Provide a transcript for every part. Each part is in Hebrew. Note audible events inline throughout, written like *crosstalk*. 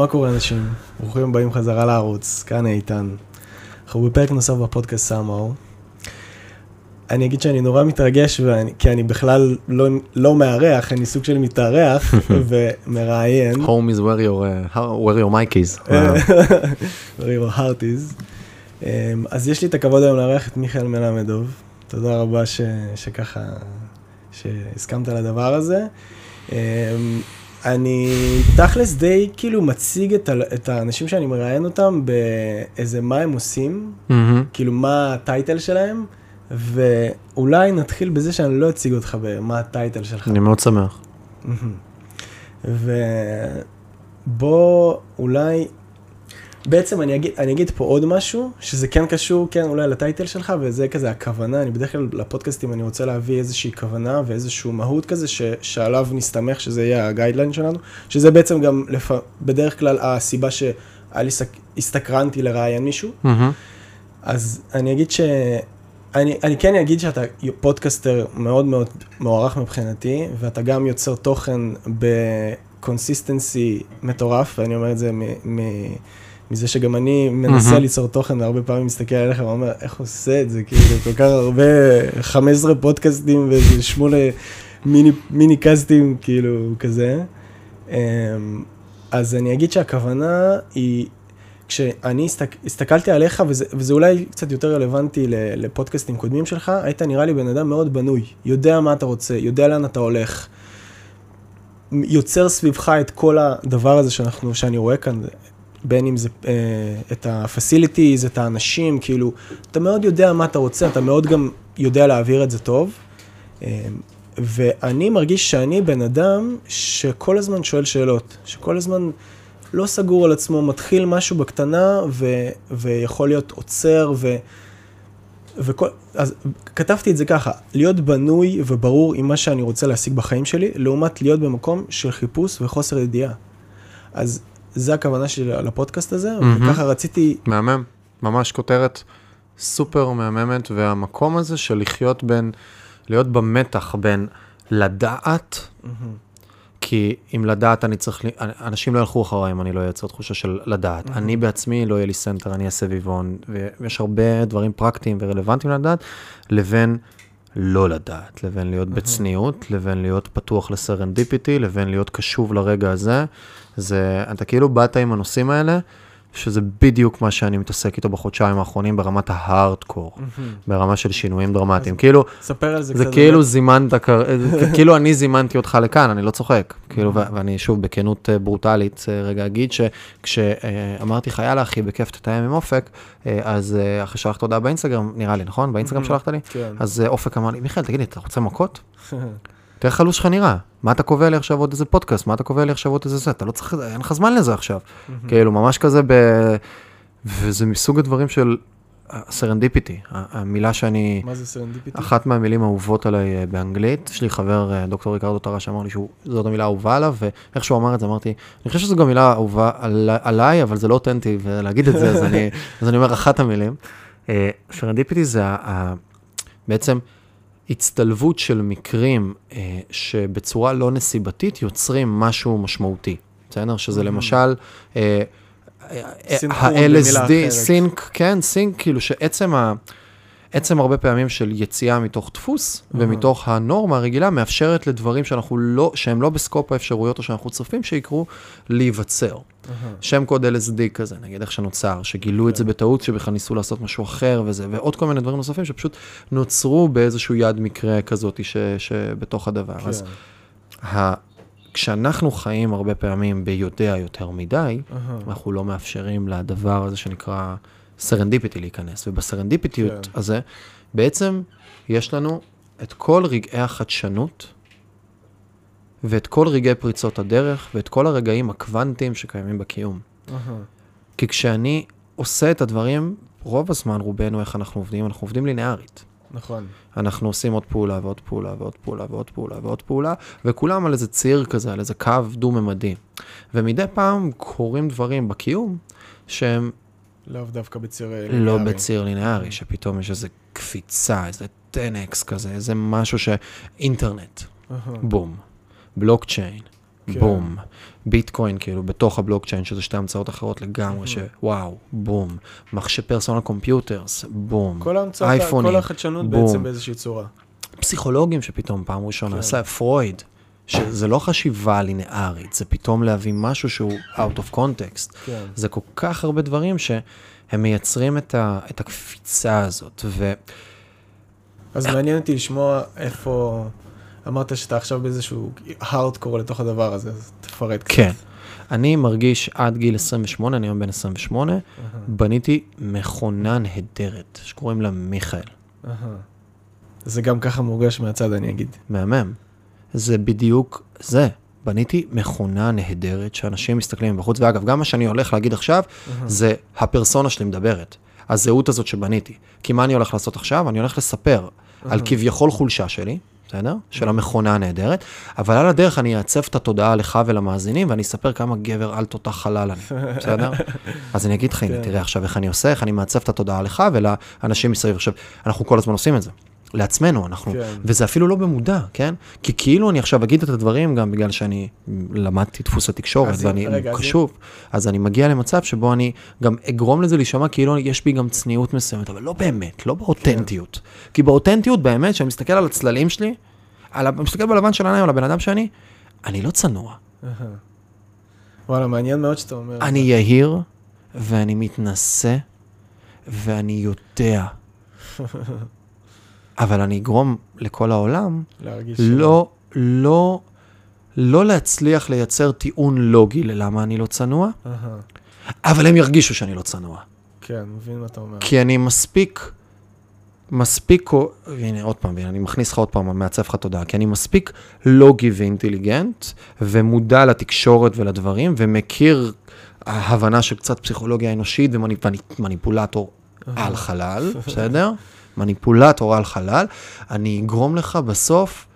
מה קורה אנשים? ברוכים הבאים חזרה לערוץ, כאן איתן. אנחנו בפרק נוסף בפודקאסט סאמאו. אני אגיד שאני נורא מתרגש, ואני, כי אני בכלל לא, לא מארח, אני סוג של מתארח *laughs* ומראיין. Home is where your, uh, where your mic is. *laughs* where your heart is. Um, אז יש לי את הכבוד היום לארח את מיכאל מלמדוב. תודה רבה ש, שככה, שהסכמת לדבר הזה. Um, אני תכלס די כאילו מציג את, ה, את האנשים שאני מראיין אותם באיזה מה הם עושים, Mm-hmm. כאילו מה הטייטל שלהם, ואולי נתחיל בזה שאני לא אציג אותך במה הטייטל שלך. אני מאוד שמח. ובוא אולי, בעצם אני אגיד, אני אגיד פה עוד משהו, שזה כן קשור, כן, אולי לטייטל שלך, וזה כזה הכוונה, אני בדרך כלל לפודקאסטים אני רוצה להביא איזושהי כוונה ואיזשהו מהות כזה, ש, שעליו נסתמך, שזה יהיה הגיידליין שלנו, שזה בעצם גם לפ... בדרך כלל הסיבה שהיה לי סק... הסתקרנתי לראיין מישהו, Mm-hmm. אז אני אגיד ש... אני, אני כן אגיד שאתה פודקאסטר מאוד מאוד מוערך מבחינתי, ואתה גם יוצר תוכן ב consistency מטורף, ואני אומר את זה מ, מ, מזה שגם אני מנסה מהמם. ליצור תוכן, והרבה פעמים מסתכל עליך ואומר, איך עושה את זה, כאילו, כל כך הרבה, 15 פודקאסטים ואיזה שמונה מיני, מיני קאסטים, כאילו, כזה. אמ, אז אני אגיד שהכוונה היא, כשאני הסתק, הסתכלתי עליך, וזה, וזה אולי קצת יותר רלוונטי לפודקאסטים קודמים שלך, היית נראה לי בן אדם מאוד בנוי, יודע מה אתה רוצה, יודע לאן אתה הולך, יוצר סביבך את כל הדבר הזה שאנחנו, שאני רואה כאן, בין אם זה אה, את ה-facilities, את האנשים, כאילו, אתה מאוד יודע מה אתה רוצה, אתה מאוד גם יודע להעביר את זה טוב. אה, ואני מרגיש שאני בן אדם שכל הזמן שואל שאלות, שכל הזמן לא סגור על עצמו, מתחיל משהו בקטנה ו, ויכול להיות עוצר ו... וכל, אז כתבתי את זה ככה, להיות בנוי וברור עם מה שאני רוצה להשיג בחיים שלי, לעומת להיות במקום של חיפוש וחוסר ידיעה. אז זה הכוונה שלי לפודקאסט הזה, מהמם. וככה רציתי, מהמם. ממש כותרת סופר מהממת, והמקום הזה של לחיות בין, להיות במתח בין לדעת, כי אם לדעת אני צריך, אנשים לא ילכו אחריי אם אני לא אייצר תחושה של לדעת. אני בעצמי לא יהיה לי center, אני אעשה סביבון, ויש הרבה דברים פרקטיים ורלוונטיים לדעת, לבין לא לדעת, לבין להיות בצניעות, לבין להיות פתוח ל serendipity, לבין להיות קשוב לרגע הזה. זה, אתה כאילו באת עם הנושאים האלה, שזה בדיוק מה שאני מתעסק איתו בחודשיים האחרונים ברמת ההארדקור, ברמה של שינויים דרמטיים. כאילו, ספר על זה זה קצת. כאילו זימנת, כר- *laughs* כאילו אני זימנתי אותך לכאן, אני לא צוחק. כאילו, ואני שוב, בכנות אה, ברוטלית, אה, רגע אגיד שכשאמרתי לך, יאללה אחי, בכיף תתאם עם אופק, אה, אז אחרי שלחת הודעה באינסטגרם, נראה לי, נכון? באינסטגרם שלחת לי? כן. אז אופק אמר לי, מיכאל, תגיד לי, אתה רוצה מכות? *laughs* תראה איך הלו"ז שלך נראה. מה אתה קובע לי עכשיו עוד איזה פודקאסט? מה אתה קובע לי עכשיו עוד איזה זה? אתה לא צריך, אין לך זמן לזה עכשיו. כאילו, ממש כזה ב... וזה מסוג הדברים של serendipity, המילה שאני... מה זה serendipity? אחת מהמילים האהובות עליי אה, באנגלית, יש לי חבר, אה, דוקטור ריקרדו טרה, שאמר לי שזאת המילה האהובה עליו, ואיך שהוא אמר את זה, אמרתי, אני חושב שזו גם מילה אהובה על, עליי, אבל זה לא אותנטי, ולהגיד את זה, אז אני, *laughs* אז אני אומר אחת המילים. serendipity זה ה, ה, בעצם הצטלבות של מקרים אה, שבצורה לא נסיבתית יוצרים משהו משמעותי, בסדר? שזה למשל... אה, ה-LSD. sync, כן, sync, כאילו שעצם ה... עצם הרבה פעמים של יציאה מתוך דפוס ומתוך הנורמה הרגילה מאפשרת לדברים שאנחנו לא, שהם לא ב scope האפשרויות או שאנחנו צופים שיקרו, להיווצר. שם קוד LSD כזה, נגיד איך שנוצר, שגילו את זה בטעות, שבכלל ניסו לעשות משהו אחר וזה, ועוד כל מיני דברים נוספים שפשוט נוצרו באיזשהו יד מקרה כזאת ש, שבתוך הדבר. אז כן. ה... כשאנחנו חיים הרבה פעמים ביודע יותר מדי, אהה. אנחנו לא מאפשרים לדבר הזה שנקרא serendipity להיכנס. ובסרנדיפיטיות כן. הזה, בעצם יש לנו את כל רגעי החדשנות, ואת כל רגעי פריצות הדרך, ואת כל הרגעים הקוונטיים שקיימים בקיום. אהה. כי כשאני עושה את הדברים, רוב הזמן, רובנו, איך אנחנו עובדים? אנחנו עובדים לינארית. נכון. אנחנו עושים עוד פעולה ועוד פעולה ועוד פעולה ועוד פעולה ועוד פעולה, וכולם על איזה ציר כזה, על איזה קו דו-ממדי. ומדי פעם קורים דברים בקיום שהם לאו דווקא בציר לא ליניארי. בציר לינארי, שפתאום יש איזה קפיצה, איזה 10x כזה, איזה משהו ש... אינטרנט, אהה. בום, בלוקצ'יין, כן. בום. ביטקוין, כאילו, בתוך הבלוקצ'יין, שזה שתי המצאות אחרות לגמרי, שוואו, בום. מחשב פרסונל קומפיוטרס, בום. כל ההמצאות, כל החדשנות בום. בעצם באיזושהי צורה. פסיכולוגים שפתאום פעם ראשונה כן. פרויד, שזה לא חשיבה לינארית, זה פתאום להביא משהו שהוא out of context. כן. זה כל כך הרבה דברים שהם מייצרים את, ה, את הקפיצה הזאת. ו... אז מעניין אותי לשמוע איפה... אמרת שאתה עכשיו באיזשהו הארדקור לתוך הדבר הזה, אז תפרט קצת. כן. אני מרגיש עד גיל 28, אני היום בן 28, אהה, בניתי מכונה נהדרת, שקוראים לה מיכאל. אהה. זה גם ככה מורגש מהצד, אני אגיד. מהמם. זה בדיוק זה. בניתי מכונה נהדרת שאנשים מסתכלים מבחוץ, ואגב, גם מה שאני הולך להגיד עכשיו, זה הפרסונה שלי מדברת. הזהות הזאת שבניתי. כי מה אני הולך לעשות עכשיו? אני הולך לספר על כביכול חולשה שלי, בסדר? של המכונה הנהדרת, אבל על הדרך אני אעצב את התודעה לך ולמאזינים, ואני אספר כמה גבר על תותח חלל אני, בסדר? *laughs* אז אני אגיד לך, הנה, כן. תראה עכשיו איך אני עושה, איך אני מעצב את התודעה לך ולאנשים מסביב. עכשיו, אנחנו כל הזמן עושים את זה. לעצמנו, אנחנו, כן. וזה אפילו לא במודע, כן? כי כאילו אני עכשיו אגיד את הדברים גם בגלל שאני למדתי דפוס התקשורת ואני רגע, קשוב, אז אני מגיע למצב שבו אני גם אגרום לזה להישמע כאילו יש בי גם צניעות מסוימת, אבל לא באמת, לא באותנטיות. כי באותנטיות באמת, כשאני מסתכל על הצללים שלי, על ה- מסתכל בלבן של העיניים, על הבן אדם שאני, אני לא צנוע. וואלה, מעניין מאוד שאתה אומר. אני יהיר, ואני מתנשא, ואני יודע. *laughs* אבל אני אגרום לכל העולם להרגיש... לא, לא, לא להצליח לייצר טיעון לוגי ללמה אני לא צנוע, אהה. אבל הם ירגישו שאני לא צנוע. כן, מבין מה אתה אומר. כי אני מספיק, מספיק, הנה עוד פעם, אני מכניס לך עוד פעם, מעצב לך תודעה, כי אני מספיק לוגי ואינטליגנט, ומודע לתקשורת ולדברים, ומכיר ההבנה של קצת פסיכולוגיה אנושית ומניפולטור על חלל, *laughs* בסדר? מניפולטור על חלל, אני אגרום לך בסוף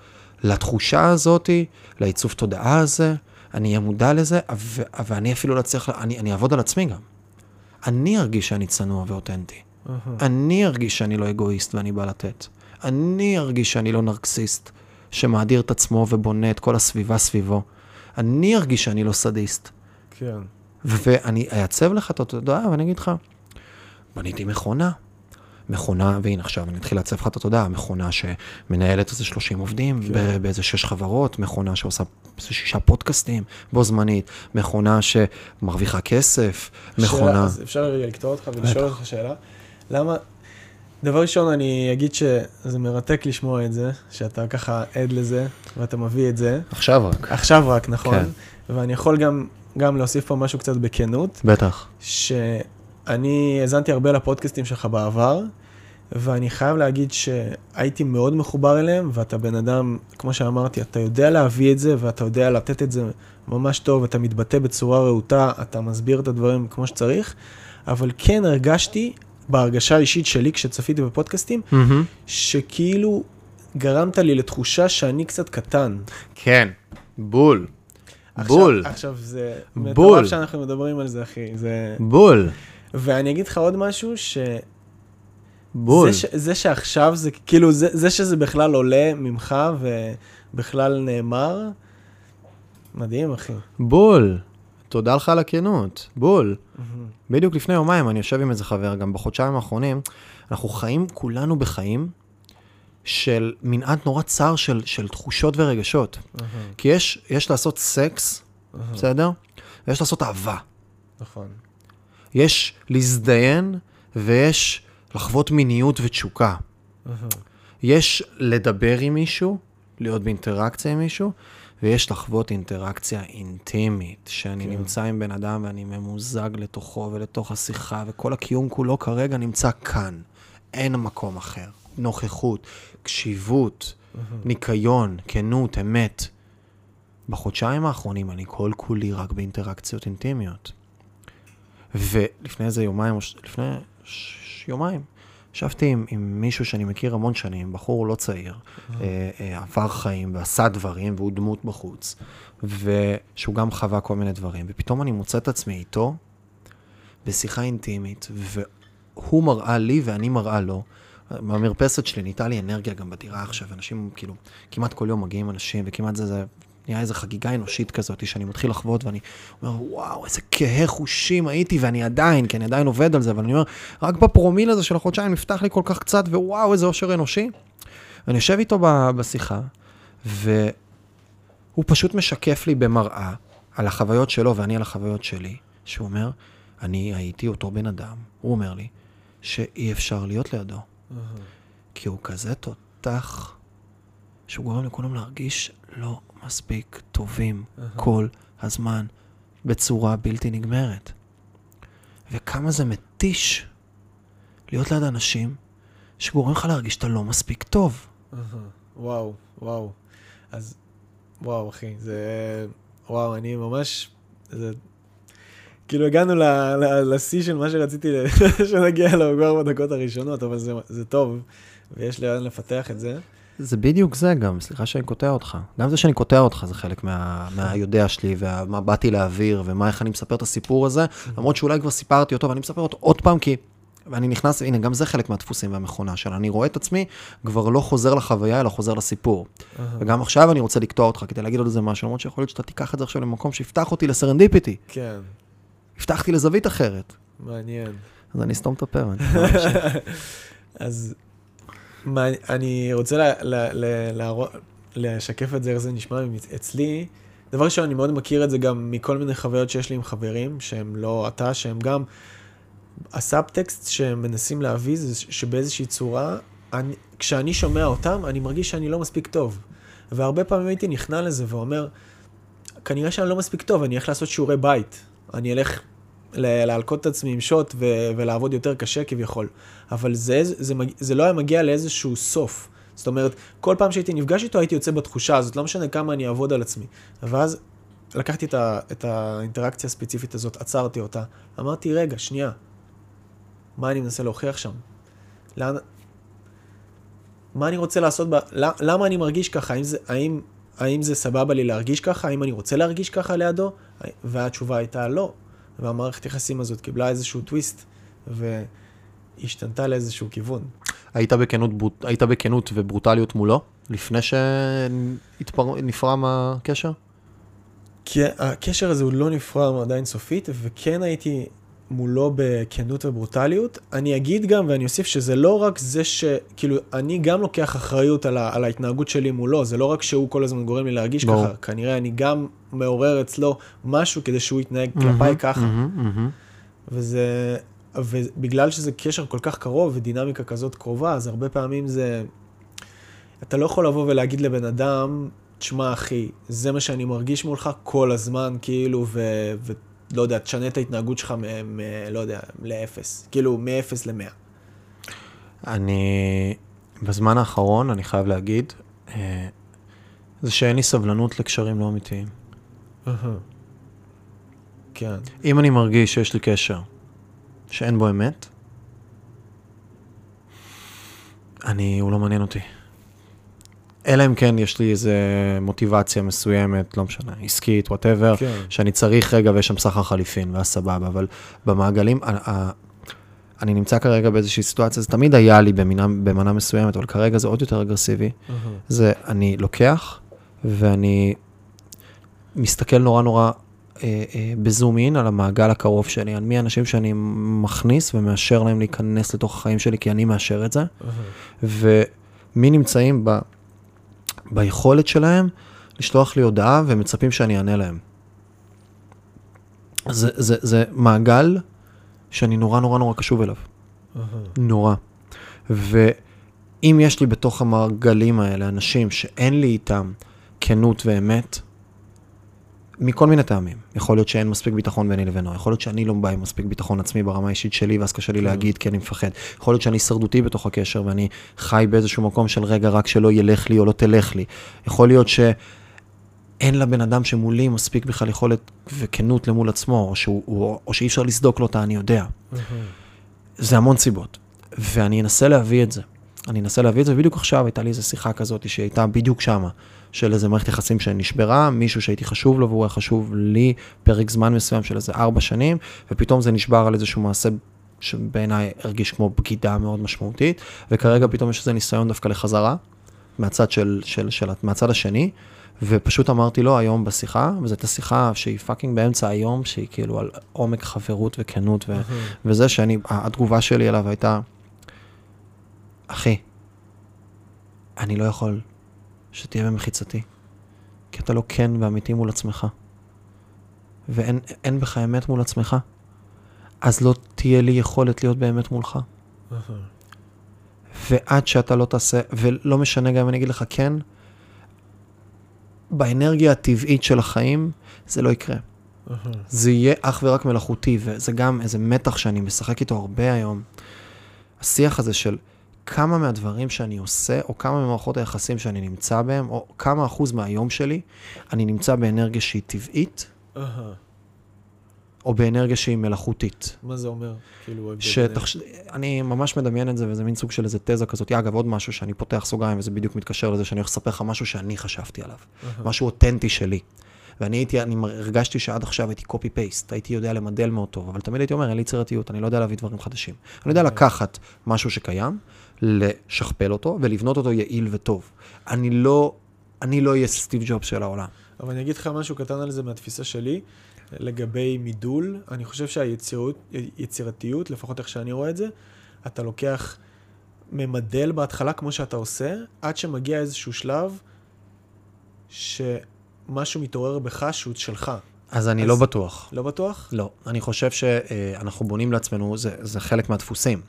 לתחושה הזאתי, לעיצוב תודעה הזה, אני אהיה מודע לזה, ו- ואני אפילו לא אצליח, אני, אני אעבוד על עצמי גם. אני ארגיש שאני צנוע ואותנטי. אהה. אני ארגיש שאני לא אגואיסט ואני בא לתת. אני ארגיש שאני לא נרקסיסט, שמאדיר את עצמו ובונה את כל הסביבה סביבו. אני ארגיש שאני לא סדיסט. כן. ואני אעצב לך את התודעה ואני אגיד לך, בניתי מכונה. מכונה, והנה עכשיו אני אתחיל לעצב לך את התודעה, מכונה שמנהלת איזה 30 עובדים כן. באיזה 6 חברות, מכונה שעושה איזה 6 פודקאסטים בו זמנית, מכונה שמרוויחה כסף, שאלה, מכונה... אז אפשר רגע לקטוע אותך ולשאול אותך שאלה. למה, דבר ראשון, אני אגיד שזה מרתק לשמוע את זה, שאתה ככה עד לזה, ואתה מביא את זה. עכשיו רק. עכשיו רק, נכון? כן. ואני יכול גם, גם להוסיף פה משהו קצת בכנות, בטח. שאני האזנתי הרבה לפודקאסטים שלך בעבר, ואני חייב להגיד שהייתי מאוד מחובר אליהם, ואתה בן אדם, כמו שאמרתי, אתה יודע להביא את זה, ואתה יודע לתת את זה ממש טוב, אתה מתבטא בצורה רהוטה, אתה מסביר את הדברים כמו שצריך, אבל כן הרגשתי, בהרגשה האישית שלי כשצפיתי בפודקאסטים, שכאילו גרמת לי לתחושה שאני קצת קטן. כן, בול. עכשיו- בול. עכשיו זה בול. מטורף שאנחנו מדברים על זה, אחי. זה... בול. ואני אגיד לך עוד משהו, ש... בול. זה, ש... זה שעכשיו זה, כאילו, זה, זה שזה בכלל עולה ממך ובכלל נאמר, מדהים, אחי. בול. תודה לך על הכנות. בול. בדיוק לפני יומיים אני יושב עם איזה חבר, גם בחודשיים האחרונים, אנחנו חיים כולנו בחיים של מנעד נורא צר של, של תחושות ורגשות. כי יש, יש לעשות סקס, בסדר? ויש לעשות אהבה. נכון. יש להזדיין ויש לחוות מיניות ותשוקה. יש לדבר עם מישהו, להיות באינטראקציה עם מישהו, ויש לחוות אינטראקציה אינטימית, שאני כן. נמצא עם בן אדם ואני ממוזג לתוכו ולתוך השיחה, וכל הקיום כולו כרגע נמצא כאן. אין מקום אחר. נוכחות, קשיבות, ניקיון, כנות, אמת. בחודשיים האחרונים אני כל כולי רק באינטראקציות אינטימיות. ולפני איזה יומיים, או ש- לפני ש... יומיים, ישבתי עם, עם מישהו שאני מכיר המון שנים, בחור לא צעיר, אה, אה, עבר חיים ועשה דברים, והוא דמות בחוץ, ושהוא גם חווה כל מיני דברים, ופתאום אני מוצא את עצמי איתו בשיחה אינטימית, והוא מראה לי ואני מראה לו. במרפסת שלי נהייתה לי אנרגיה גם בדירה עכשיו, אנשים כאילו, כמעט כל יום מגיעים אנשים, וכמעט זה, זה נהיה איזו חגיגה אנושית כזאת, שאני מתחיל לחוות ואני אומר, וואו, איזה כהה חושים הייתי, ואני עדיין, כי אני עדיין עובד על זה, אבל אני אומר, רק בפרומיל הזה של החודשיים נפתח לי כל כך קצת, ווואו, איזה אושר אנושי. ואני יושב איתו בשיחה, והוא פשוט משקף לי במראה על החוויות שלו ואני על החוויות שלי, שהוא אומר, אני הייתי אותו בן אדם, הוא אומר לי, שאי אפשר להיות לידו, כי הוא כזה תותח, שהוא גורם לכולם להרגיש לא מספיק טובים כל הזמן, בצורה בלתי נגמרת. וכמה זה מתיש להיות ליד אנשים שגורם לך להרגיש שאתה לא מספיק טוב. וואו, וואו. אז, וואו, אחי, זה... וואו, אני ממש... זה... כאילו הגענו ל- ל- לשיא של מה שרציתי *laughs* שנגיע אליו כבר בדקות הראשונות, אבל זה, זה טוב, ויש לי לאן לפתח את זה. זה בדיוק זה גם, סליחה שאני קוטע אותך. גם זה שאני קוטע אותך זה חלק מה, מהיודע שלי, ומה באתי להעביר, ומה, איך אני מספר את הסיפור הזה, למרות שאולי כבר סיפרתי אותו, ואני מספר אותו עוד פעם, כי... ואני נכנס, הנה, גם זה חלק מהדפוסים והמכונה שלה. אני רואה את עצמי כבר לא חוזר לחוויה, אלא חוזר לסיפור. וגם עכשיו אני רוצה לקטוע אותך כדי להגיד עוד איזה משהו, למרות שיכול להיות שאתה תיקח את זה עכשיו למקום שיפתח אותי לסרנדיפיטי. כן, הבטחתי לזווית אחרת. מעניין. אז אני אסתום את הפה. *laughs* אז מה, אני רוצה לה, לה, לה, להראות- לשקף את זה, איך זה נשמע אצלי. דבר ראשון, אני מאוד מכיר את זה גם מכל מיני חוויות שיש לי עם חברים, שהם לא אתה, שהם גם... הסאבטקסט שהם מנסים להביא זה שבאיזושהי צורה, אני, כשאני שומע אותם, אני מרגיש שאני לא מספיק טוב. והרבה פעמים הייתי נכנע לזה ואומר, כנראה שאני לא מספיק טוב, אני אלך לעשות שיעורי בית. אני אלך להלקוט את עצמי עם שוט ו- ולעבוד יותר קשה כביכול. אבל זה, זה, זה, זה לא היה מגיע לאיזשהו סוף. זאת אומרת, כל פעם שהייתי נפגש איתו הייתי יוצא בתחושה הזאת, לא משנה כמה אני אעבוד על עצמי. ואז לקחתי את, ה- את האינטראקציה הספציפית הזאת, עצרתי אותה, אמרתי, רגע, שנייה, מה אני מנסה להוכיח שם? לאן... מה אני רוצה לעשות, ב... למ- למה אני מרגיש ככה? האם זה, האם, האם זה סבבה לי להרגיש ככה? האם אני רוצה להרגיש ככה לידו? והתשובה הייתה לא. והמערכת יחסים הזאת קיבלה איזשהו טוויסט, והשתנתה לאיזשהו כיוון. היית בכנות, היית בכנות וברוטליות מולו, לפני שנפרם הקשר? כי הקשר הזה הוא לא נפרם עדיין סופית, וכן הייתי מולו בכנות וברוטליות. אני אגיד גם, ואני אוסיף שזה לא רק זה ש... כאילו, אני גם לוקח אחריות על, ה... על ההתנהגות שלי מולו, זה לא רק שהוא כל הזמן גורם לי להרגיש ברור. ככה, כנראה אני גם מעורר אצלו משהו כדי שהוא יתנהג כלפיי ככה. מהמם, מהמם. וזה, ובגלל שזה קשר כל כך קרוב ודינמיקה כזאת קרובה, אז הרבה פעמים זה, אתה לא יכול לבוא ולהגיד לבן אדם, תשמע אחי, זה מה שאני מרגיש מולך כל הזמן, כאילו, ו... ולא יודע, תשנה את ההתנהגות שלך מ... מ... לא יודע, לאפס. כאילו, מאפס למאה. אני, בזמן האחרון, אני חייב להגיד, אה, זה שאין לי סבלנות לקשרים לא אמיתיים. כן. אם אני מרגיש שיש לי קשר שאין בו אמת, אני, הוא לא מעניין אותי. אלא אם כן יש לי איזה מוטיבציה מסוימת, לא משנה, עסקית, whatever, כן. שאני צריך רגע ויש שם סחר חליפין, ואז סבבה, אבל במעגלים, אני נמצא כרגע באיזושהי סיטואציה, זה תמיד היה לי במינה, במנה מסוימת, אבל כרגע זה עוד יותר אגרסיבי. זה אני לוקח ואני מסתכל נורא נורא אה, אה, ב zoom in על המעגל הקרוב שלי, על מי האנשים שאני מכניס ומאשר להם להיכנס לתוך החיים שלי, כי אני מאשר את זה, ומי נמצאים ב, ביכולת שלהם לשלוח לי הודעה ומצפים שאני אענה להם. זה, זה, זה מעגל שאני נורא נורא נורא קשוב אליו. נורא. ואם יש לי בתוך המעגלים האלה אנשים שאין לי איתם כנות ואמת, מכל מיני טעמים. יכול להיות שאין מספיק ביטחון ביני לבינו, יכול להיות שאני לא בא עם מספיק ביטחון עצמי ברמה האישית שלי, ואז קשה לי להגיד כי אני מפחד. יכול להיות שאני הישרדותי בתוך הקשר ואני חי באיזשהו מקום של רגע רק שלא ילך לי או לא תלך לי. יכול להיות שאין לבן אדם שמולי מספיק בכלל יכולת וכנות למול עצמו, או, שהוא, או, או שאי אפשר לסדוק לו אותה, אני יודע. זה המון סיבות, ואני אנסה להביא את זה. אני אנסה להביא את זה, ובדיוק עכשיו הייתה לי איזו שיחה כזאת שהייתה בדיוק שמה, של איזה מערכת יחסים שנשברה, מישהו שהייתי חשוב לו והוא היה חשוב לי פרק זמן מסוים של איזה ארבע שנים, ופתאום זה נשבר על איזשהו מעשה שבעיניי הרגיש כמו בגידה מאוד משמעותית, וכרגע פתאום יש איזה ניסיון דווקא לחזרה, מהצד, של, של, של, מהצד השני, ופשוט אמרתי לו היום בשיחה, וזו הייתה שיחה שהיא פאקינג באמצע היום, שהיא כאילו על עומק חברות וכנות, ו- וזה שאני, התגובה שלי אליו הייתה, אחי, אני לא יכול שתהיה במחיצתי, כי אתה לא כן ואמיתי מול עצמך, ואין אין בך אמת מול עצמך, אז לא תהיה לי יכולת להיות באמת מולך. ועד שאתה לא תעשה, ולא משנה גם אם אני אגיד לך כן, באנרגיה הטבעית של החיים, זה לא יקרה. זה יהיה אך ורק מלאכותי, וזה גם איזה מתח שאני משחק איתו הרבה היום. השיח הזה של כמה מהדברים שאני עושה, או כמה ממערכות היחסים שאני נמצא בהם, או כמה אחוז מהיום שלי, אני נמצא באנרגיה שהיא טבעית, או באנרגיה שהיא מלאכותית. מה זה אומר? כאילו, שתחש... אני ממש מדמיין את זה, וזה מין סוג של איזה תזה כזאת. אגב, עוד משהו שאני פותח סוגריים, וזה בדיוק מתקשר לזה שאני הולך לספר לך משהו שאני חשבתי עליו. משהו אותנטי שלי. ואני הייתי, אני הרגשתי שעד עכשיו הייתי קופי פייסט, הייתי יודע למדל מאוד טוב, אבל תמיד הייתי אומר, אין לי יצירתיות, אני לא יודע להביא דברים חדשים. אני יודע לקחת משהו שקיים, לשכפל אותו ולבנות אותו יעיל וטוב. אני לא, אני לא אהיה סטיב ג'ובס של העולם. אבל אני אגיד לך משהו קטן על זה מהתפיסה שלי, לגבי מידול. אני חושב שהיצירתיות, לפחות איך שאני רואה את זה, אתה לוקח, ממדל בהתחלה כמו שאתה עושה, עד שמגיע איזשהו שלב שמשהו מתעורר בך שהוא שלך. אז אני אז- לא בטוח. לא בטוח? לא, אני חושב שאנחנו בונים לעצמנו, זה, זה חלק מהדפוסים.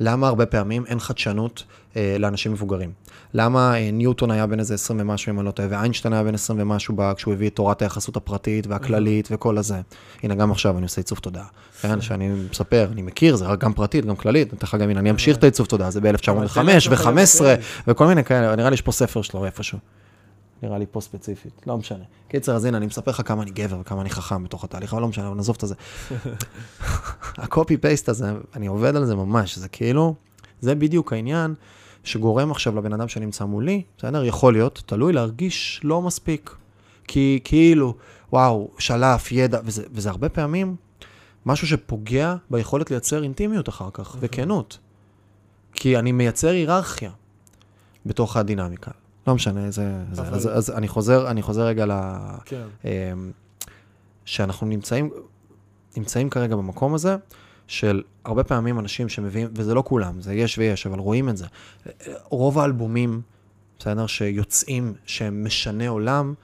למה הרבה פעמים אין חדשנות אה, לאנשים מבוגרים? למה אה, ניוטון היה בן איזה 20 ומשהו, אם אני לא טועה, ואיינשטיין היה בן 20 ומשהו בה, כשהוא הביא את תורת היחסות הפרטית והכללית וכל הזה. הנה, גם עכשיו אני עושה עיצוב תודעה. כן, שאני מספר, אני מכיר, זה גם פרטית, גם כללית, לך גם, הנה, אני אמשיך את העיצוב תודעה, זה אבל תן ב-1905 לעצמך ו-15 יותר. וכל מיני כאלה, נראה לי יש פה ספר שלו איפשהו. נראה לי פה ספציפית, לא משנה. קיצר, אז הנה, אני מספר לך כמה אני גבר וכמה אני חכם בתוך התהליך, אבל לא משנה, אבל נעזוב את זה. הקופי פייסט הזה, אני עובד על זה ממש, זה כאילו, זה בדיוק העניין שגורם עכשיו לבן אדם שנמצא מולי, בסדר? יכול להיות, תלוי, להרגיש לא מספיק. כי כאילו, וואו, שלף, ידע, וזה, וזה הרבה פעמים משהו שפוגע ביכולת לייצר אינטימיות אחר כך, וכנות. כי אני מייצר היררכיה בתוך הדינמיקה. לא משנה, זה, זה, אבל- אז, אז אני חוזר, אני חוזר רגע ל... כן. אמ, שאנחנו נמצאים, נמצאים כרגע במקום הזה, של הרבה פעמים אנשים שמביאים, וזה לא כולם, זה יש ויש, אבל רואים את זה. רוב האלבומים, בסדר, שיוצאים, שהם משני עולם,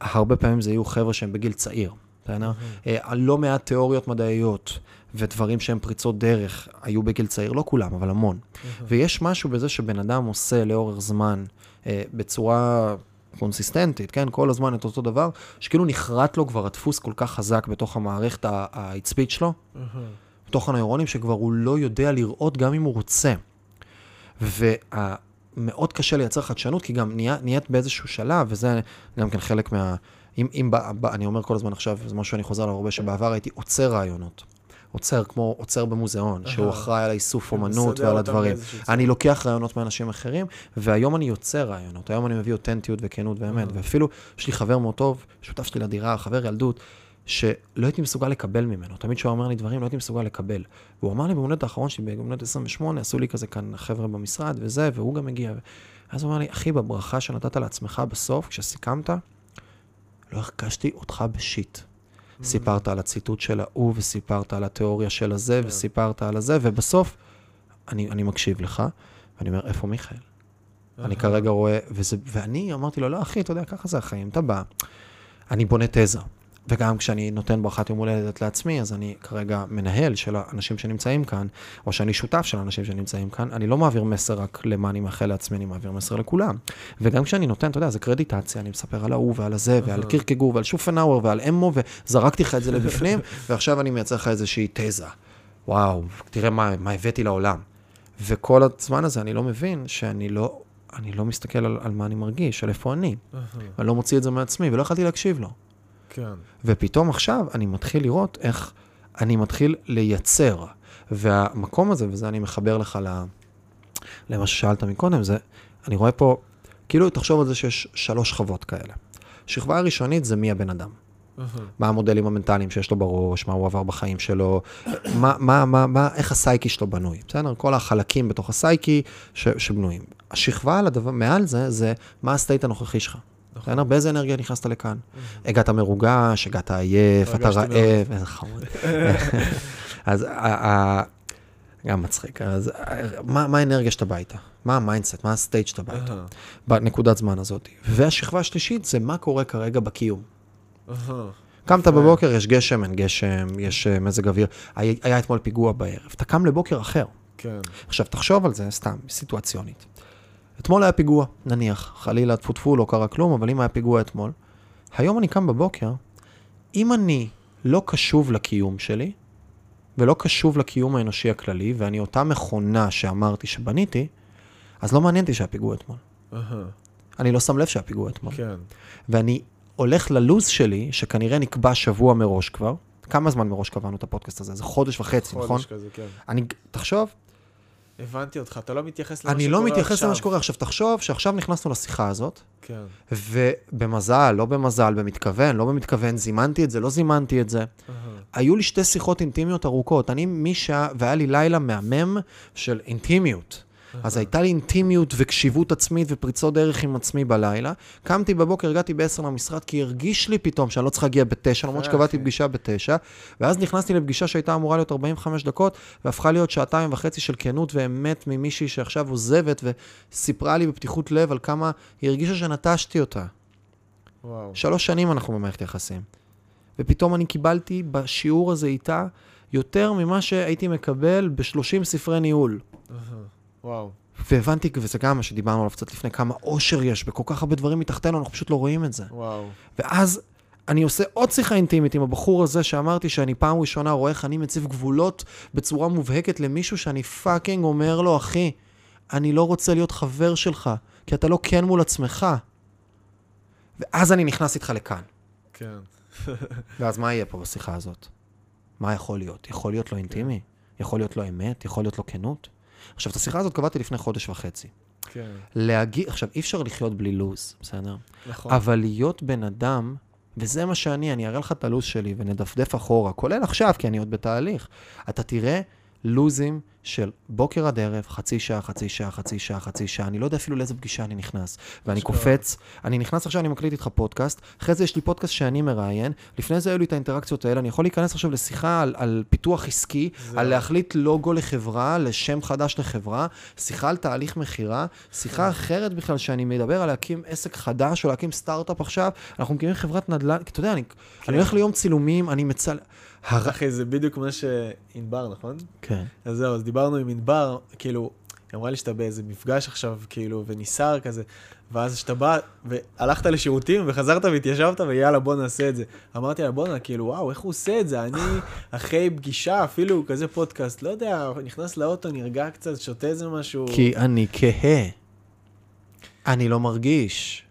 הרבה פעמים זה יהיו חבר'ה שהם בגיל צעיר, בסדר? אה, לא מעט תיאוריות מדעיות ודברים שהם פריצות דרך היו בגיל צעיר, לא כולם, אבל המון. ויש משהו בזה שבן אדם עושה לאורך זמן, אה, בצורה קונסיסטנטית, כן? כל הזמן את אותו דבר, שכאילו נחרט לו כבר הדפוס כל כך חזק בתוך המערכת העצבית שלו, בתוך הנוירונים, שכבר הוא לא יודע לראות גם אם הוא רוצה. ומאוד קשה לייצר חדשנות, כי גם נהיה, נהיית באיזשהו שלב, וזה גם כן חלק מה... אם, אם ב, ב, אני אומר כל הזמן עכשיו, זה משהו שאני חוזר עליו הרבה, שבעבר הייתי עוצר רעיונות. עוצר כמו עוצר במוזיאון, שהוא. אחראי על האיסוף אומנות ומסדר ועל הדברים. אני לוקח רעיונות מאנשים אחרים, והיום אני יוצר רעיונות. היום אני מביא אותנטיות וכנות ואמת. ואפילו, יש לי חבר מאוד טוב, שותף שלי לדירה, חבר ילדות, שלא הייתי מסוגל לקבל ממנו. תמיד כשהוא אומר לי דברים, לא הייתי מסוגל לקבל. והוא אמר לי במונט האחרון שלי, במונט 28, עשו לי כזה כאן חבר'ה במשרד וזה, והוא גם הגיע. אז הוא אמר לי, אחי, בברכה שנתת לעצמך בסוף, כשסיכמת, לא הרגשתי אותך בשיט. סיפרת על הציטוט של ההוא, וסיפרת על התיאוריה של הזה, כן. וסיפרת על הזה, ובסוף, אני, אני מקשיב לך, ואני אומר, איפה מיכאל? אני כרגע רואה, וזה, ואני אמרתי לו, לא, אחי, אתה יודע, ככה זה החיים, אתה בא. אני בונה תזה. וגם כשאני נותן ברכת יום הולדת לעצמי, אז אני כרגע מנהל של האנשים שנמצאים כאן, או שאני שותף של האנשים שנמצאים כאן, אני לא מעביר מסר רק למה אני מאחל לעצמי, אני מעביר מסר לכולם. וגם כשאני נותן, אתה יודע, זה קרדיטציה, אני מספר על ההוא ועל הזה, ועל אהה. קירקגור ועל שופנאוור ועל אמו, וזרקתי לך את זה לבפנים, *laughs* ועכשיו אני מייצר לך איזושהי תזה. וואו, תראה מה, מה הבאתי לעולם. וכל הזמן הזה אני לא מבין שאני לא, אני לא מסתכל על, על מה אני מרגיש, על איפה אני. אני לא מוציא את זה מעצמי, ולא יכולתי להקשיב לו. כן. ופתאום עכשיו אני מתחיל לראות איך אני מתחיל לייצר. והמקום הזה, וזה אני מחבר לך ל... למה ששאלת מקודם, זה, אני רואה פה, כאילו תחשוב על זה שיש שלוש שכבות כאלה. שכבה הראשונית זה מי הבן אדם. מה המודלים המנטליים שיש לו בראש, מה הוא עבר בחיים שלו, מה, מה, מה, מה, איך הסייקי שלו בנוי, בסדר? כל החלקים בתוך הסייקי ש, שבנויים. השכבה על הדבר, מעל זה, זה מה ה state הנוכחי שלך. נכון. בסדר? באיזה אנרגיה נכנסת לכאן? הגעת מרוגש, הגעת עייף, אתה רעב, איזה חמוד. *laughs* אז ה- ה- גם מצחיק, אז ה- מה מה האנרגיה שאתה בא איתה? מה ה mindset, מה ה state שאתה בא איתו? אהה, בנקודת זמן הזאת. והשכבה השלישית זה מה קורה כרגע בקיום. קמת. בבוקר, יש גשם, אין גשם, יש אה, מזג אוויר. היה אתמול פיגוע בערב. אתה קם לבוקר אחר. כן. עכשיו, תחשוב על זה, סתם, סיטואציונית. אתמול היה פיגוע, נניח, חלילה, טפו טפו, לא קרה כלום, אבל אם היה פיגוע אתמול, היום אני קם בבוקר, אם אני לא קשוב לקיום שלי, ולא קשוב לקיום האנושי הכללי, ואני אותה מכונה שאמרתי שבניתי, אז לא מעניין אותי שהיה פיגוע אתמול. אהה, אני לא שם לב שהיה פיגוע אתמול. כן. ואני הולך ללוז שלי, שכנראה נקבע שבוע מראש כבר. כמה זמן מראש קבענו את הפודקאסט הזה? זה חודש וחצי, נכון? חודש כזה, כן. אני, תחשוב, הבנתי אותך, אתה לא מתייחס למה אני שקורה לא עכשיו. מתייחס למה שקורה עכשיו. תחשוב שעכשיו נכנסנו לשיחה הזאת, כן. ובמזל, לא במזל, במתכוון, לא במתכוון, זימנתי את זה, לא זימנתי את זה. אהה, היו לי שתי שיחות אינטימיות ארוכות. אני משעה, והיה לי לילה מהמם של אינטימיות. אז הייתה לי אינטימיות וקשיבות עצמית ופריצות דרך עם עצמי בלילה. קמתי בבוקר, הגעתי ב-10 למשרד, כי הרגיש לי פתאום שאני לא צריך להגיע ב-9, למרות יפה, שקבעתי אחי. פגישה ב-9, ואז נכנסתי לפגישה שהייתה אמורה להיות 45 דקות, והפכה להיות שעתיים וחצי של כנות ואמת ממישהי שעכשיו עוזבת, וסיפרה לי בפתיחות לב על כמה היא הרגישה שנטשתי אותה. וואו. שלוש שנים אנחנו במערכת יחסים. ופתאום אני קיבלתי בשיעור הזה איתה יותר ממה שהייתי מקבל ב-30 ספרי ניהול. אהה, וואו. והבנתי, וזה גם מה שדיברנו עליו קצת לפני, כמה אושר יש בכל כך הרבה דברים מתחתנו, אנחנו פשוט לא רואים את זה. וואו. ואז אני עושה עוד שיחה אינטימית עם הבחור הזה שאמרתי שאני פעם ראשונה רואה איך אני מציב גבולות בצורה מובהקת למישהו שאני fucking אומר לו, אחי, אני לא רוצה להיות חבר שלך, כי אתה לא כן מול עצמך. ואז אני נכנס איתך לכאן. כן. *laughs* ואז מה יהיה פה בשיחה הזאת? מה יכול להיות? יכול להיות לא אינטימי? יכול להיות לא אמת? יכול להיות לא כנות? עכשיו, את השיחה הזאת קבעתי לפני חודש וחצי. כן. להגיד, עכשיו, אי אפשר לחיות בלי לוז, בסדר? נכון. אבל להיות בן אדם, וזה מה שאני, אני אראה לך את הלוז שלי ונדפדף אחורה, כולל עכשיו, כי אני עוד בתהליך. אתה תראה לוזים של בוקר עד ערב, חצי שעה, חצי שעה, חצי שעה, חצי שעה, אני לא יודע אפילו לאיזה פגישה אני נכנס. ואני אשכרה. קופץ, אני נכנס עכשיו, אני מקליט איתך פודקאסט, אחרי זה יש לי פודקאסט שאני מראיין, לפני זה היו לי את האינטראקציות האלה, אני יכול להיכנס עכשיו לשיחה על, על פיתוח עסקי, זהו. על להחליט לוגו לחברה, לשם חדש לחברה, שיחה על תהליך מכירה, שיחה אחרת בכלל, שאני מדבר על להקים עסק חדש או להקים סטארט-אפ עכשיו, אנחנו מקימים חברת נדל"ן, אתה יודע, אני, אני הולך ליום צילומים, אני מצל... הר... אחי, זה בדיוק מה שענבר, נכון? כן. אז זהו, אז דיברנו עם ענבר, כאילו, היא אמרה לי שאתה באיזה מפגש עכשיו, כאילו, וניסר כזה, ואז כשאתה בא, והלכת לשירותים, וחזרת והתיישבת, ויאללה, בוא נעשה את זה. אמרתי לה, בואנה, כאילו, וואו, איך הוא עושה את זה? אני, אחרי פגישה, אפילו כזה פודקאסט, לא יודע, נכנס לאוטו, נרגע קצת, שותה איזה משהו. כי אני כהה. אני לא מרגיש.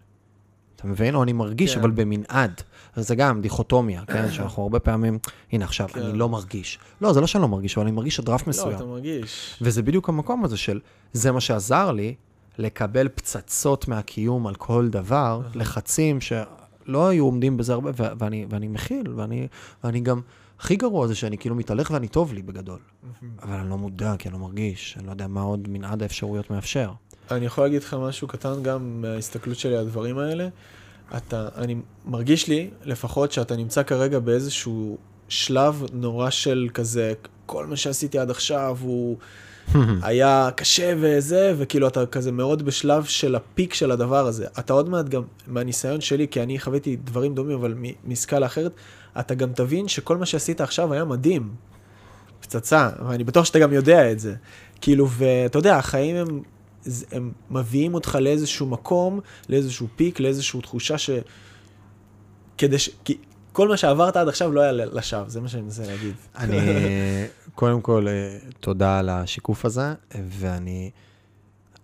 אתה מבין? או אני מרגיש, כן. אבל במנעד. זה גם דיכוטומיה, כן? *coughs* שאנחנו הרבה פעמים, הנה עכשיו, כן. אני לא מרגיש. לא, זה לא שאני לא מרגיש, אבל אני מרגיש אדרף לא, מסוים. אתה מרגיש. וזה בדיוק המקום הזה של, זה מה שעזר לי לקבל פצצות מהקיום על כל דבר, לחצים שלא היו עומדים בזה הרבה, ו- ואני, ואני מכיל, ואני, ואני גם, הכי גרוע זה שאני כאילו מתהלך ואני טוב לי בגדול. אבל אני לא מודע, כי אני לא מרגיש, אני לא יודע מה עוד מנעד האפשרויות מאפשר. אני יכול להגיד לך משהו קטן גם מההסתכלות שלי על הדברים האלה. אתה, אני מרגיש לי לפחות שאתה נמצא כרגע באיזשהו שלב נורא של כזה, כל מה שעשיתי עד עכשיו הוא *laughs* היה קשה וזה, וכאילו אתה כזה מאוד בשלב של הפיק של הדבר הזה. אתה עוד מעט גם, מהניסיון שלי, כי אני חוויתי דברים דומים, אבל מסקאלה אחרת, אתה גם תבין שכל מה שעשית עכשיו היה מדהים. פצצה, ואני בטוח שאתה גם יודע את זה. כאילו, ואתה יודע, החיים הם, הם מביאים אותך לאיזשהו מקום, לאיזשהו פיק, לאיזושהי תחושה ש... כדי ש... כי כל מה שעברת עד עכשיו לא היה לשווא, זה מה שאני מנסה להגיד. אני, *laughs* קודם כל, אה, תודה על השיקוף הזה, ואני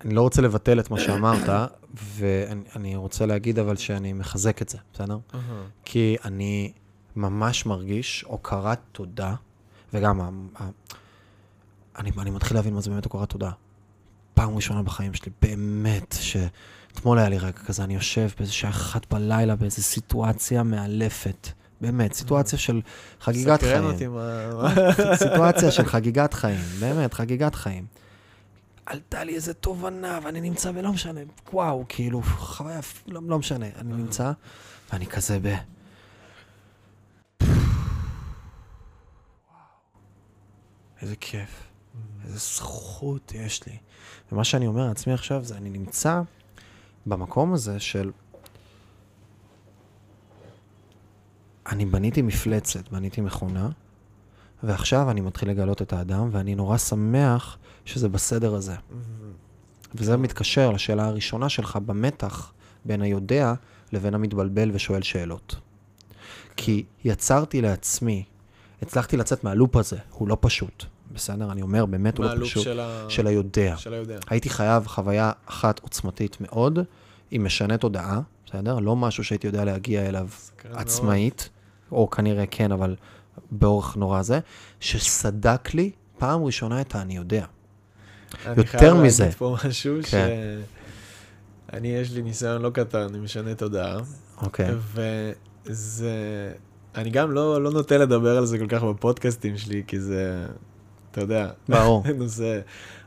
אני לא רוצה לבטל את מה שאמרת, ואני אני רוצה להגיד אבל שאני מחזק את זה, בסדר? כי אני ממש מרגיש הוקרת תודה, וגם אני, אני מתחיל להבין מה זה באמת הוקרת תודה. פעם ראשונה בחיים שלי, באמת, שאתמול היה לי רגע כזה, אני יושב באיזה שעה אחת בלילה, באיזו סיטואציה מאלפת. באמת, סיטואציה של חגיגת סקרן חיים. אותי מה... *laughs* סיטואציה של חגיגת חיים, באמת, חגיגת חיים. עלתה לי איזה תובנה, ואני נמצא ולא משנה, וואו, כאילו, חוויה, לא, לא משנה, אני נמצא, ואני כזה ב... איזה כיף, איזה זכות יש לי. ומה שאני אומר לעצמי עכשיו זה, אני נמצא במקום הזה של... אני בניתי מפלצת, בניתי מכונה, ועכשיו אני מתחיל לגלות את האדם, ואני נורא שמח שזה בסדר הזה. וזה מתקשר לשאלה הראשונה שלך במתח בין היודע לבין המתבלבל ושואל שאלות. כי יצרתי לעצמי, הצלחתי לצאת מהלופ הזה, הוא לא פשוט. בסדר? אני אומר, באמת הוא לא פשוט. של ה- של היודע. של היודע. הייתי חייב חוויה אחת עוצמתית מאוד, היא משנה תודעה, בסדר? לא משהו שהייתי יודע להגיע אליו מאוד. עצמאית, או כנראה כן, אבל באורך נורא זה, שסדק לי פעם ראשונה את ה"אני יודע". אני יותר חייב מזה. להגיד פה משהו ש... כן. אני, יש לי ניסיון לא קטן, אני משנה תודעה, אוקיי. וזה... אני גם לא, לא נוטה לדבר על זה כל כך בפודקאסטים שלי, כי זה, אתה יודע, ברור. *laughs* נושא,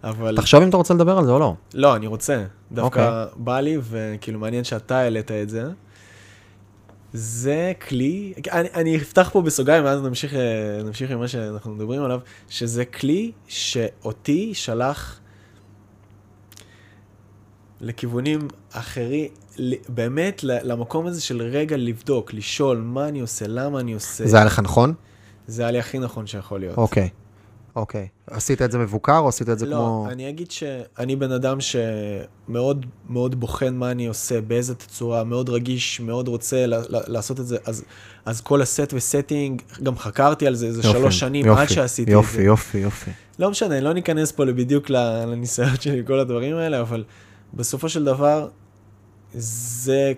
אבל... תחשוב אם אתה רוצה לדבר על זה או לא. לא, אני רוצה. דווקא אוקיי. בא לי, וכאילו מעניין שאתה העלית את זה. זה כלי, אני, אני אפתח פה בסוגריים ואז נמשיך, אה, נמשיך עם מה שאנחנו מדברים עליו, שזה כלי שאותי שלח לכיוונים אחרים, באמת למקום הזה של רגע לבדוק, לשאול מה אני עושה, למה אני עושה. זה היה לך נכון? זה היה לי הכי נכון שיכול להיות. אוקיי. אוקיי. עשית את זה מבוקר או עשית את זה לא, כמו... אני אגיד שאני בן אדם שמאוד מאוד בוחן מה אני עושה, באיזה תצורה, מאוד רגיש, מאוד רוצה ל- ל- לעשות את זה, אז, אז כל הסט וסטינג, גם חקרתי על זה איזה יופי, שלוש שנים יופי, עד שעשיתי יופי, את זה. יופי, יופי. לא משנה, לא ניכנס פה בדיוק לניסיון שלי וכל הדברים האלה, אבל בסופו של דבר, זה,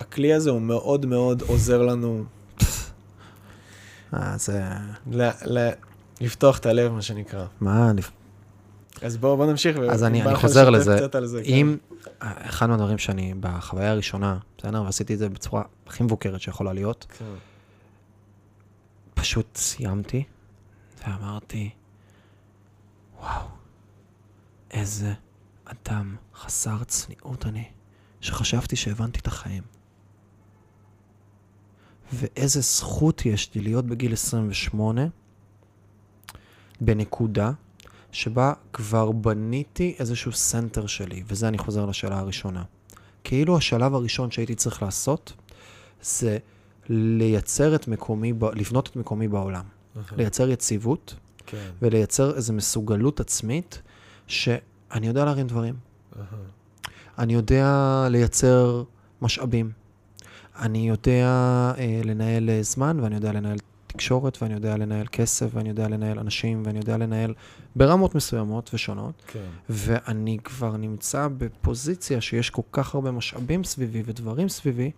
הכלי הזה הוא מאוד מאוד עוזר לנו אה, זה... ל- ל- לפתוח את הלב, מה שנקרא. מה. אז בואו בוא נמשיך. אז אני, אני חוזר לזה. זה, כן. אם, אחד מהדברים שאני, בחוויה הראשונה, בסדר, ועשיתי את זה בצורה הכי מבוקרת שיכולה להיות, כן. פשוט סיימתי, ואמרתי, וואו, איזה אדם חסר צניעות אני, שחשבתי שהבנתי את החיים. ואיזה זכות יש לי להיות בגיל 28, בנקודה שבה כבר בניתי איזשהו center שלי, וזה אני חוזר לשאלה הראשונה. כאילו השלב הראשון שהייתי צריך לעשות, זה לייצר את מקומי, ב- לבנות את מקומי בעולם. לייצר יציבות כן. ולייצר איזו מסוגלות עצמית שאני יודע להרים דברים. אני יודע לייצר משאבים. אני יודע אה, לנהל אה, זמן, ואני יודע לנהל תקשורת, ואני יודע לנהל כסף, ואני יודע לנהל אנשים, ואני יודע לנהל ברמות מסוימות ושונות. כן. ואני כבר נמצא בפוזיציה שיש כל כך הרבה משאבים סביבי ודברים סביבי,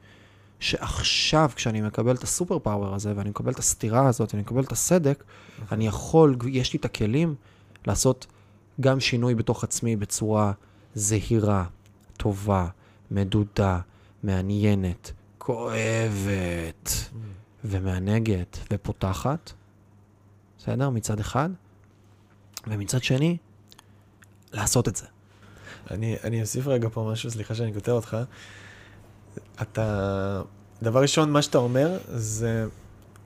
שעכשיו, כשאני מקבל את הסופר פאוור הזה, ואני מקבל את הסתירה הזאת, ואני מקבל את הסדק, אני יכול, יש לי את הכלים לעשות גם שינוי בתוך עצמי בצורה זהירה, טובה, מדודה, מעניינת, כואבת ומענגת ופותחת, בסדר? מצד אחד. ומצד שני, לעשות את זה. אני, אני אוסיף רגע פה משהו, סליחה שאני קוטע אותך. אתה, דבר ראשון, מה שאתה אומר, זה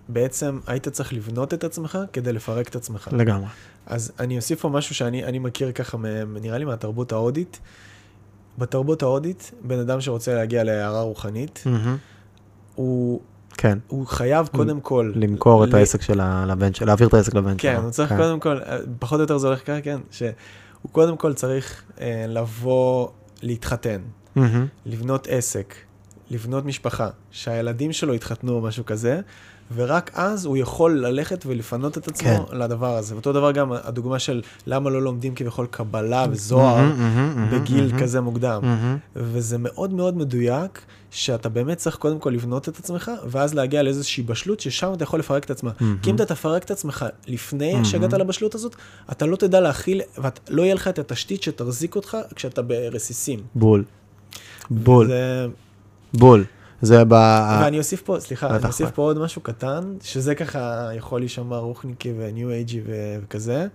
בעצם היית צריך לבנות את עצמך כדי לפרק את עצמך. לגמרי. אז אני אוסיף פה משהו שאני אני מכיר ככה, נראה לי מהתרבות ההודית. בתרבות ההודית, בן אדם שרוצה להגיע להערה רוחנית, הוא, כן, הוא חייב קודם כל... למכור את העסק של ה- לבן שלו, להעביר את העסק לבן שלו. כן, הוא צריך קודם כל, אה, פחות או יותר זה הולך ככה, כן, שהוא קודם כל צריך אה, לבוא להתחתן. לבנות עסק, לבנות משפחה, שהילדים שלו יתחתנו או משהו כזה, ורק אז הוא יכול ללכת ולפנות את עצמו כן. לדבר הזה. ואותו דבר גם הדוגמה של למה לא לומדים כביכול קבלה וזוהר מהמם, מהמם, מהמם, בגיל מהמם, כזה מוקדם. מהמם. וזה מאוד מאוד מדויק, שאתה באמת צריך קודם כל לבנות את עצמך, ואז להגיע לאיזושהי בשלות, ששם אתה יכול לפרק את עצמך. כי אם אתה תפרק את עצמך לפני שהגעת לבשלות הזאת, אתה לא תדע להכיל, ולא יהיה לך את התשתית שתחזיק אותך כשאתה ברסיסים. בול. בול, זה... בול. זה ב... ואני אוסיף פה, סליחה, אני אוסיף. פה עוד משהו קטן, שזה ככה יכול להישמע רוחניקי וניו אייג'י וכזה.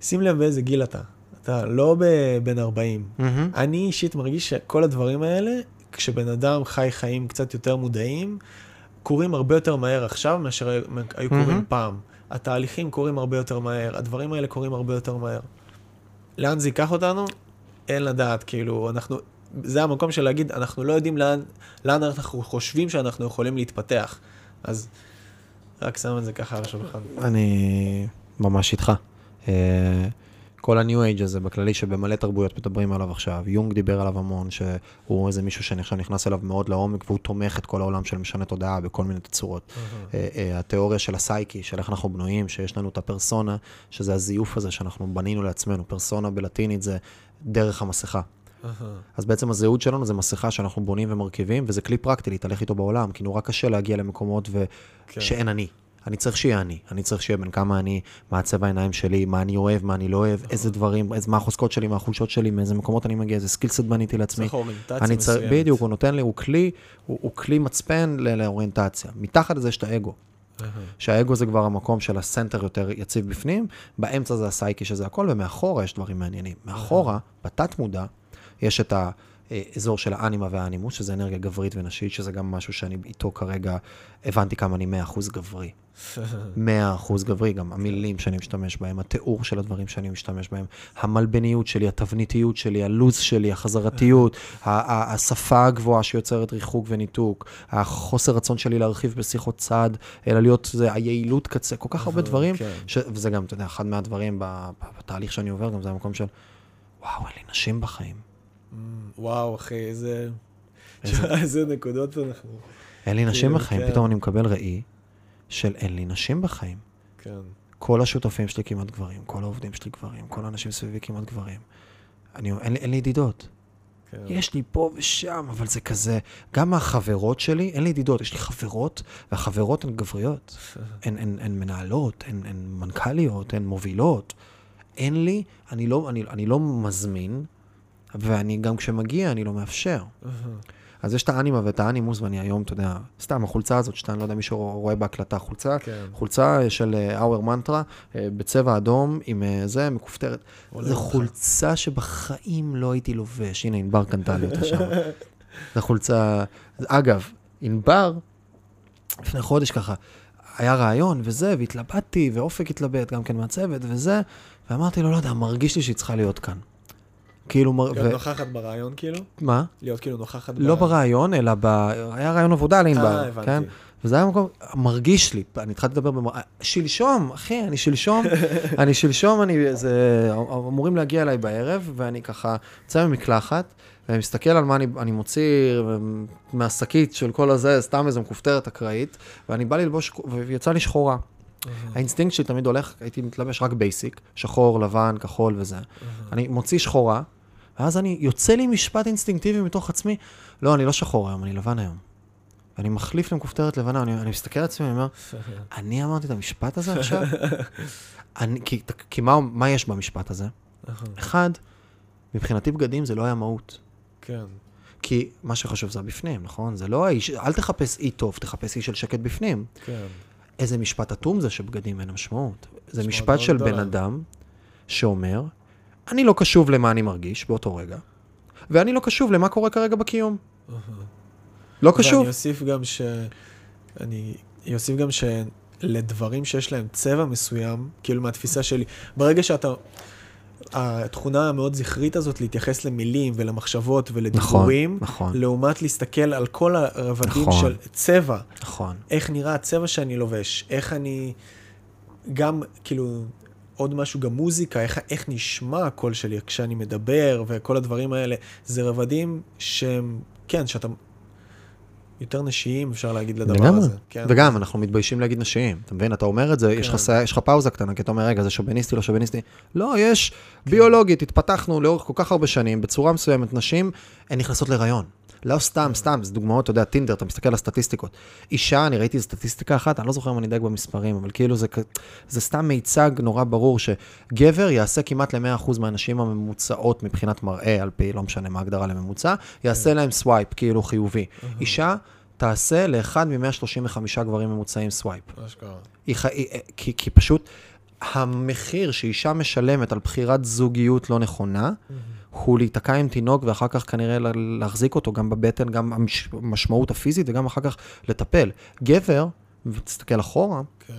שים לב באיזה גיל אתה. אתה לא בן 40. מהמם. אני אישית מרגיש שכל הדברים האלה, כשבן אדם חי חיים קצת יותר מודעים, קורים הרבה יותר מהר עכשיו מאשר היו- קורים. פעם. התהליכים קורים הרבה יותר מהר, הדברים האלה קורים הרבה יותר מהר. לאן זה ייקח אותנו? אין לדעת, כאילו, אנחנו, זה המקום של להגיד, אנחנו לא יודעים לאן, לאן אנחנו חושבים שאנחנו יכולים להתפתח. אז רק שם את זה ככה על השולחן. אני ממש איתך. אה, כל ה-new age הזה בכללי שבמלא תרבויות מדברים עליו עכשיו, יונג דיבר עליו המון, שהוא איזה מישהו שאני עכשיו נכנס אליו מאוד לעומק והוא תומך את כל העולם של משנה תודעה בכל מיני תצורות. אה, אה, התיאוריה של הסייקי, של איך אנחנו בנויים, שיש לנו את הפרסונה, שזה הזיוף הזה שאנחנו בנינו לעצמנו. פרסונה בלטינית זה דרך המסכה. אז בעצם הזהות שלנו זה מסכה שאנחנו בונים ומרכיבים, וזה כלי פרקטי להתהלך איתו בעולם, כי נורא קשה להגיע למקומות ו... כן. שאין אני. אני צריך שיהיה אני. אני צריך שיהיה בין כמה אני, מה הצבע העיניים שלי, מה אני אוהב, מה אני לא אוהב, איזה דברים, איזה, מה החוזקות שלי, מה החולשות שלי, מאיזה מקומות אני מגיע, איזה skillset בניתי לעצמי. צריך אוריינטציה מסוימת. בדיוק, הוא נותן לי, הוא כלי, הוא, הוא כלי מצפן לאוריינטציה. מתחת לזה יש את האגו. שהאגו זה כבר המקום של הסנטר יותר יציב בפנים, באמצע זה הסייקי שזה הכל, ומאחורה יש דברים מעניינים. מאחורה, בתת מודע, יש את האזור של האנימה והאנימוס, שזה אנרגיה גברית ונשית, שזה גם משהו שאני איתו כרגע, הבנתי כמה אני 100% גברי. *laughs* 100% גברי, גם המילים שאני משתמש בהם, התיאור של הדברים שאני משתמש בהם, המלבניות שלי, התבניתיות שלי, הלוז שלי, החזרתיות, *laughs* השפה הגבוהה שיוצרת ריחוק וניתוק, החוסר רצון שלי להרחיב בשיחות צד, אלא להיות, זה היעילות קצה, כל כך הרבה דברים, כן. ש... וזה גם, אתה יודע, אחד מהדברים בתהליך שאני עובר, גם זה המקום של, וואו, אין לי נשים בחיים. וואו, אחי, איזה... איזה- נקודות אנחנו... אין לי נשים כאילו, בחיים, כן. פתאום אני מקבל ראי של אין לי נשים בחיים. כן. כל השותפים שלי כמעט גברים, כל העובדים שלי גברים, כל האנשים סביבי כמעט גברים. אני, אין, אין לי ידידות. כן. יש לי פה ושם, אבל זה כזה, גם מהחברות שלי, אין לי ידידות, יש לי חברות, והחברות הן גבריות. *laughs* הן, הן, הן מנהלות, הן, הן מנכ"ליות, הן מובילות. אין לי, אני לא, אני, אני לא מזמין, ואני גם כשמגיע, אני לא מאפשר. אז יש את האנימה ואת האנימוס, ואני היום, אתה יודע, סתם, החולצה הזאת, שאתה, אני לא יודע, מישהו רואה בהקלטה, חולצה, כן. חולצה של האוור מנטרה, בצבע אדום, עם אה, זה, מכופתרת. זו. חולצה שבחיים לא הייתי לובש. הנה, ענבר קנתה לי אותה שם. *laughs* זו חולצה... אגב, ענבר, לפני חודש ככה, היה רעיון וזה, והתלבטתי, ואופק התלבט גם כן מהצוות וזה, ואמרתי לו, לא יודע, מרגיש לי שהיא צריכה להיות כאן. כאילו. להיות ו... נוכחת ברעיון, כאילו? מה? להיות כאילו נוכחת לא ברעיון, אלא ב... היה רעיון עבודה לענבר, אה, הבנתי. כן? וזה היה מקום, מרגיש לי, אני התחלתי לדבר במר... שלשום, אחי, אני שלשום, *laughs* אני שלשום, אני, זה, אמורים להגיע אליי בערב, ואני ככה יוצא ממקלחת, ואני מסתכל על מה אני, אני מוציא מהשקית של כל הזה, סתם איזה מכופתרת אקראית, ואני בא ללבוש, ויצא לי שחורה. האינסטינקט שלי תמיד הולך, הייתי מתלבש רק basic, שחור, לבן, כחול וזה. אני מוציא שחורה, ואז אני, יוצא לי משפט אינסטינקטיבי מתוך עצמי, לא, אני לא שחור היום, אני לבן היום. ואני מחליף למכופתרת לבנה, אני, אני מסתכל על עצמי, אני אומר, אני אמרתי את המשפט הזה עכשיו? *laughs* אני, כי, כי מה, מה יש במשפט הזה? אחד, מבחינתי בגדים זה לא היה מהות. כן. כי מה שחשוב זה הבפנים, נכון? זה לא האיש, אל תחפש אי טוב, תחפש אי של שקט בפנים. כן. איזה משפט אטום זה שבגדים אין משמעות. זה משפט של. בן אדם שאומר, אני לא קשוב למה אני מרגיש באותו רגע, ואני לא קשוב למה קורה כרגע בקיום. לא קשוב. ואני אוסיף גם ש... אני אוסיף גם שלדברים שיש להם צבע מסוים, כאילו מהתפיסה שלי, ברגע שאתה... התכונה המאוד זכרית הזאת להתייחס למילים ולמחשבות ולדיבורים, נכון. לעומת להסתכל על כל הרבדים נכון. של צבע, נכון. איך נראה הצבע שאני לובש, איך אני, גם כאילו, עוד משהו, גם מוזיקה, איך, איך נשמע הקול שלי כשאני מדבר וכל הדברים האלה, זה רבדים שהם, כן, שאתה יותר נשיים, אפשר להגיד לדבר לגמרי. הזה. כן. וגם, אנחנו מתביישים להגיד נשיים. אתה מבין? אתה אומר את זה, יש לך כן. יש לך פאוזה קטנה, כי אתה אומר, רגע, זה שוביניסטי, לא שוביניסטי. לא, יש ביולוגית, התפתחנו לאורך כל כך הרבה שנים, בצורה מסוימת, נשים, הן נכנסות להיריון. לא סתם, סתם, זה דוגמאות, אתה יודע, טינדר, אתה מסתכל על הסטטיסטיקות. אישה, אני ראיתי סטטיסטיקה אחת, אני לא זוכר אם אני אדייק במספרים, אבל כאילו זה, זה סתם מיצג נורא ברור שגבר יעשה כמעט ל-100% מהנשים הממוצעות מבחינת מראה, על פי, לא משנה מה ההגדרה לממוצע, יעשה להם swipe, כאילו חיובי. אישה תעשה לאחד מ-135 גברים ממוצעים swipe. אשכרה. היא ח... היא... כי, כי פשוט המחיר שאישה משלמת על בחירת זוגיות לא נכונה, הוא להיתקע עם תינוק ואחר כך כנראה לה- להחזיק אותו גם בבטן, גם המש- המשמעות הפיזית וגם אחר כך לטפל. גבר, ותסתכל אחורה, כן.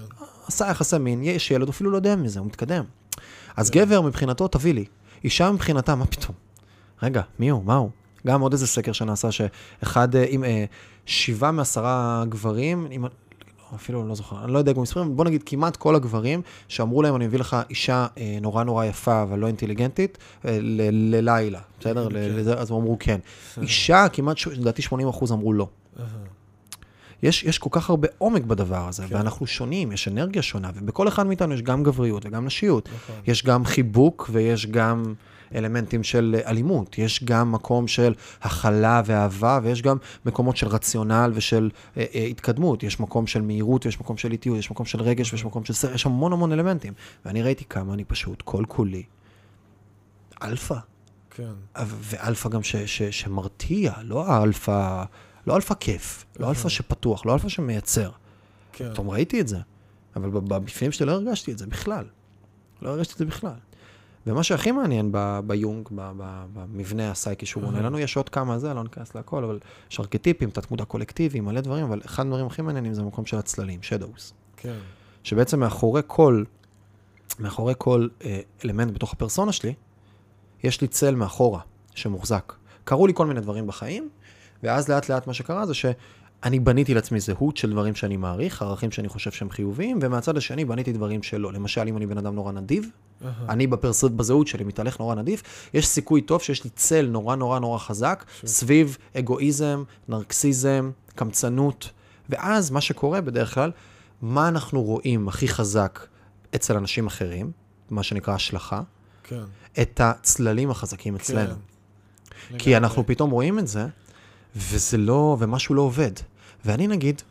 עשה יחסי מין, יש ילד, אפילו לא יודע מזה, הוא מתקדם. אז גבר מבחינתו, תביא לי. אישה מבחינתה, מה פתאום? רגע, מי הוא? מה הוא? גם עוד איזה סקר שנעשה, שאחד, אה, עם אה, שבעה מעשרה גברים, עם, אפילו לא זוכר, אני לא יודע גם מספרים, בוא נגיד כמעט כל הגברים שאמרו להם, אני מביא לך אישה אה, נורא נורא יפה, אבל לא אינטליגנטית, אה, ל- ללילה, בסדר? ל- לזה, אז הם אמרו כן. אישה, כמעט, לדעתי 80 אחוז אמרו לא. יש, יש כל כך הרבה עומק בדבר הזה, כן. כן. ואנחנו שונים, יש אנרגיה שונה, ובכל אחד מאיתנו יש גם גבריות וגם נשיות. נכון. יש גם חיבוק ויש גם אלמנטים של אה, אלימות, יש גם מקום של הכלה ואהבה, ויש גם מקומות של רציונל ושל אה, אה, התקדמות, יש מקום של מהירות ויש מקום של איטיות, יש מקום של רגש ויש מקום של סרט, יש המון המון אלמנטים. ואני ראיתי כמה אני פשוט כל כולי אלפא. כן. ואלפא גם ש, ש, שמרתיע, לא האלפא, לא אלפא כיף, לא אלפא שפתוח, לא אלפא שמייצר. כן. פתאום ראיתי את זה, אבל בפנים שלי לא הרגשתי את זה בכלל. לא הרגשתי את זה בכלל. ומה שהכי מעניין ב- ביונג, ב- ב- במבנה הסייקי שהוא בונה לנו, יש עוד כמה זה, לא ניכנס להכל, אבל יש ארכיטיפים, תת-מודע קולקטיבי, מלא דברים, אבל אחד הדברים הכי מעניינים זה המקום של הצללים, shadows. כן. שבעצם מאחורי כל, מאחורי כל אה, אלמנט בתוך הפרסונה שלי, יש לי צל מאחורה שמוחזק. קרו לי כל מיני דברים בחיים, ואז לאט לאט מה שקרה זה שאני בניתי לעצמי זהות של דברים שאני מעריך, ערכים שאני חושב שהם חיוביים, ומהצד השני בניתי דברים שלא. למשל, אם אני בן אדם נורא נדיב, אהה. אני בפרס... בזהות שלי מתהלך נורא נדיף, יש סיכוי טוב שיש לי צל נורא נורא נורא חזק, סביב אגואיזם, נרקסיזם, קמצנות, ואז מה שקורה בדרך כלל, מה אנחנו רואים הכי חזק אצל אנשים אחרים, מה שנקרא השלכה, כן. את הצללים החזקים אצלנו. כן. כי אנחנו פתאום רואים את זה, וזה לא, ומשהו לא עובד. ואני נגיד,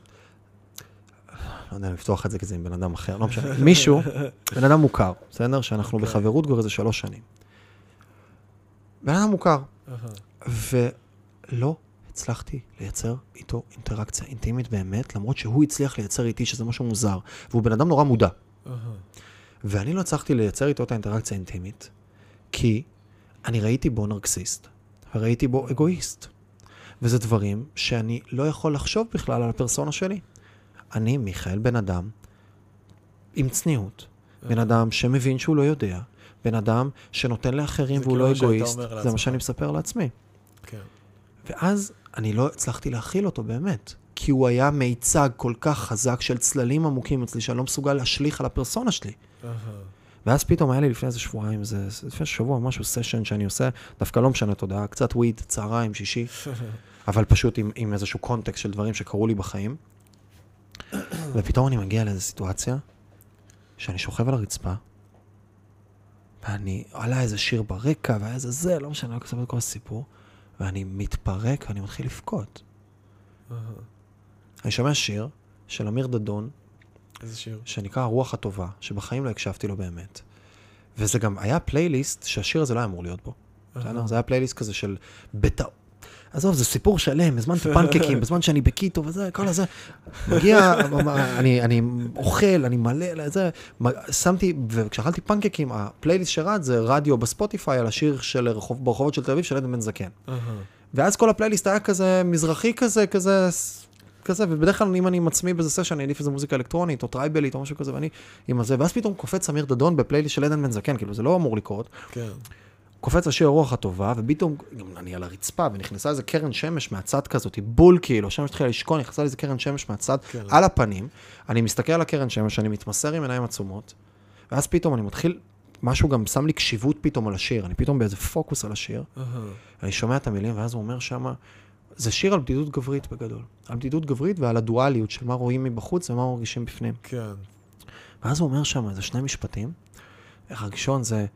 לא יודע לפתוח את זה כי זה עם בן אדם אחר, לא משנה, מישהו, בן אדם מוכר, בסדר? שאנחנו אוקיי. בחברות כבר איזה שלוש שנים. בן אדם מוכר, אהה. ולא הצלחתי לייצר איתו אינטראקציה אינטימית באמת, למרות שהוא הצליח לייצר איתי, שזה משהו מוזר, והוא בן אדם נורא מודע. אהה. ואני לא הצלחתי לייצר איתו את האינטראקציה האינטימית, כי אני ראיתי בו נרקסיסט, וראיתי בו אגואיסט. וזה דברים שאני לא יכול לחשוב בכלל על הפרסונה שלי. אני, מיכאל, בן אדם עם צניעות, בן אדם שמבין שהוא לא יודע, בן אדם שנותן לאחרים והוא כאילו לא אגואיסט, זה. מה שאני מספר לעצמי. כן. ואז אני לא הצלחתי להכיל אותו באמת, כי הוא היה מיצג כל כך חזק של צללים עמוקים אצלי, שאני לא מסוגל להשליך על הפרסונה שלי. ואז פתאום היה לי לפני איזה שבועיים, זה, לפני שבוע משהו, סשן שאני עושה, דווקא לא משנה תודעה, קצת וויד, צהריים, שישי, *laughs* אבל פשוט עם, עם איזשהו קונטקסט של דברים שקרו לי בחיים. ופתאום אני מגיע לאיזו סיטואציה, שאני שוכב על הרצפה, ואני, עלה איזה שיר ברקע, והיה איזה זה, לא משנה, לא כסף את כל הסיפור, ואני מתפרק ואני מתחיל לבכות. אני שומע שיר של אמיר דדון, איזה שיר. שנקרא הרוח הטובה, שבחיים לא הקשבתי לו באמת. וזה גם היה פלייליסט שהשיר הזה לא היה אמור להיות בו. בסדר? זה היה פלייליסט כזה של בטעות. עזוב, זה סיפור שלם, הזמנתי *laughs* פנקקים, בזמן שאני בקיטו וזה, כל הזה. מגיע, *laughs* אני, אני אוכל, אני מלא, זה, שמתי, וכשאכלתי פנקקים, הפלייליסט שרץ זה רדיו בספוטיפיי על השיר של רחוב, ברחובות של תל אביב של עדן בן זקן. ואז כל הפלייליסט היה כזה מזרחי כזה, כזה, כזה, ובדרך כלל אם אני עם עצמי באיזה סשן, אני אעדיף איזה מוזיקה אלקטרונית או טרייבלית או משהו כזה, ואני עם הזה, ואז פתאום קופץ אמיר דדון בפלייליסט של עדן בן זקן, כאילו זה לא אמור לקרות. כן. קופץ השיר הרוח הטובה, ופתאום גם אני על הרצפה, ונכנסה איזה קרן שמש מהצד כזאת, בול כאילו, השמש התחילה לשקוע, נכנסה לי איזה קרן שמש מהצד, כן. על הפנים, אני מסתכל על הקרן שמש, אני מתמסר עם עיניים עצומות, ואז פתאום אני מתחיל, משהו גם שם לי קשיבות פתאום על השיר, אני פתאום באיזה פוקוס על השיר, אהה. אני שומע את המילים, ואז הוא אומר שמה, זה שיר על בדידות גברית בגדול. על בדידות גברית ועל הדואליות של מה רואים מבחוץ ומה מרגישים בפנים. כן. ואז הוא אומר שם איזה שני משפטים. הראשון זה,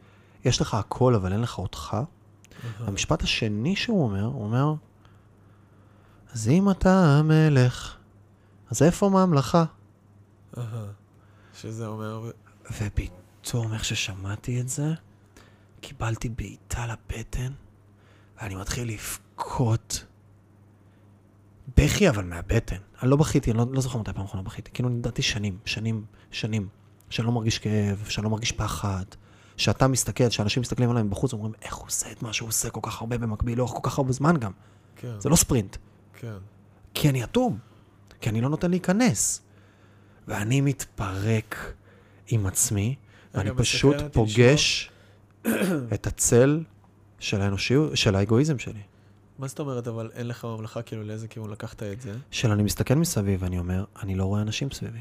יש לך הכל אבל אין לך אותך. אהה. המשפט השני שהוא אומר, הוא אומר, אז אם אתה המלך, אז איפה ממלכה? שזה אומר... ופתאום איך ששמעתי את זה, קיבלתי בעיטה לבטן, ואני מתחיל לבכות. בכי אבל מהבטן. אני לא בכיתי, אני לא, לא זוכר מתי פעם אחרונה בכיתי. כאילו, לדעתי שנים, שנים, שנים, שאני לא מרגיש כאב, שאני לא מרגיש פחד, שאתה מסתכל, שאנשים מסתכלים עליי מבחוץ, אומרים, איך הוא עושה את מה שהוא עושה כל כך הרבה במקביל, לאורך כל כך הרבה זמן גם. כן, זה לא ספרינט. כן. כי אני אטום, כי אני לא נותן להיכנס. ואני מתפרק עם עצמי, ואני פשוט פוגש *clears throat* את הצל של האנושיות, של האגואיזם שלי. מה זאת אומרת, אבל אין לך ממלכה, כאילו, לאיזה כיוון לקחת את זה? של אני מסתכל מסביב ואני אומר, אני לא רואה אנשים סביבי.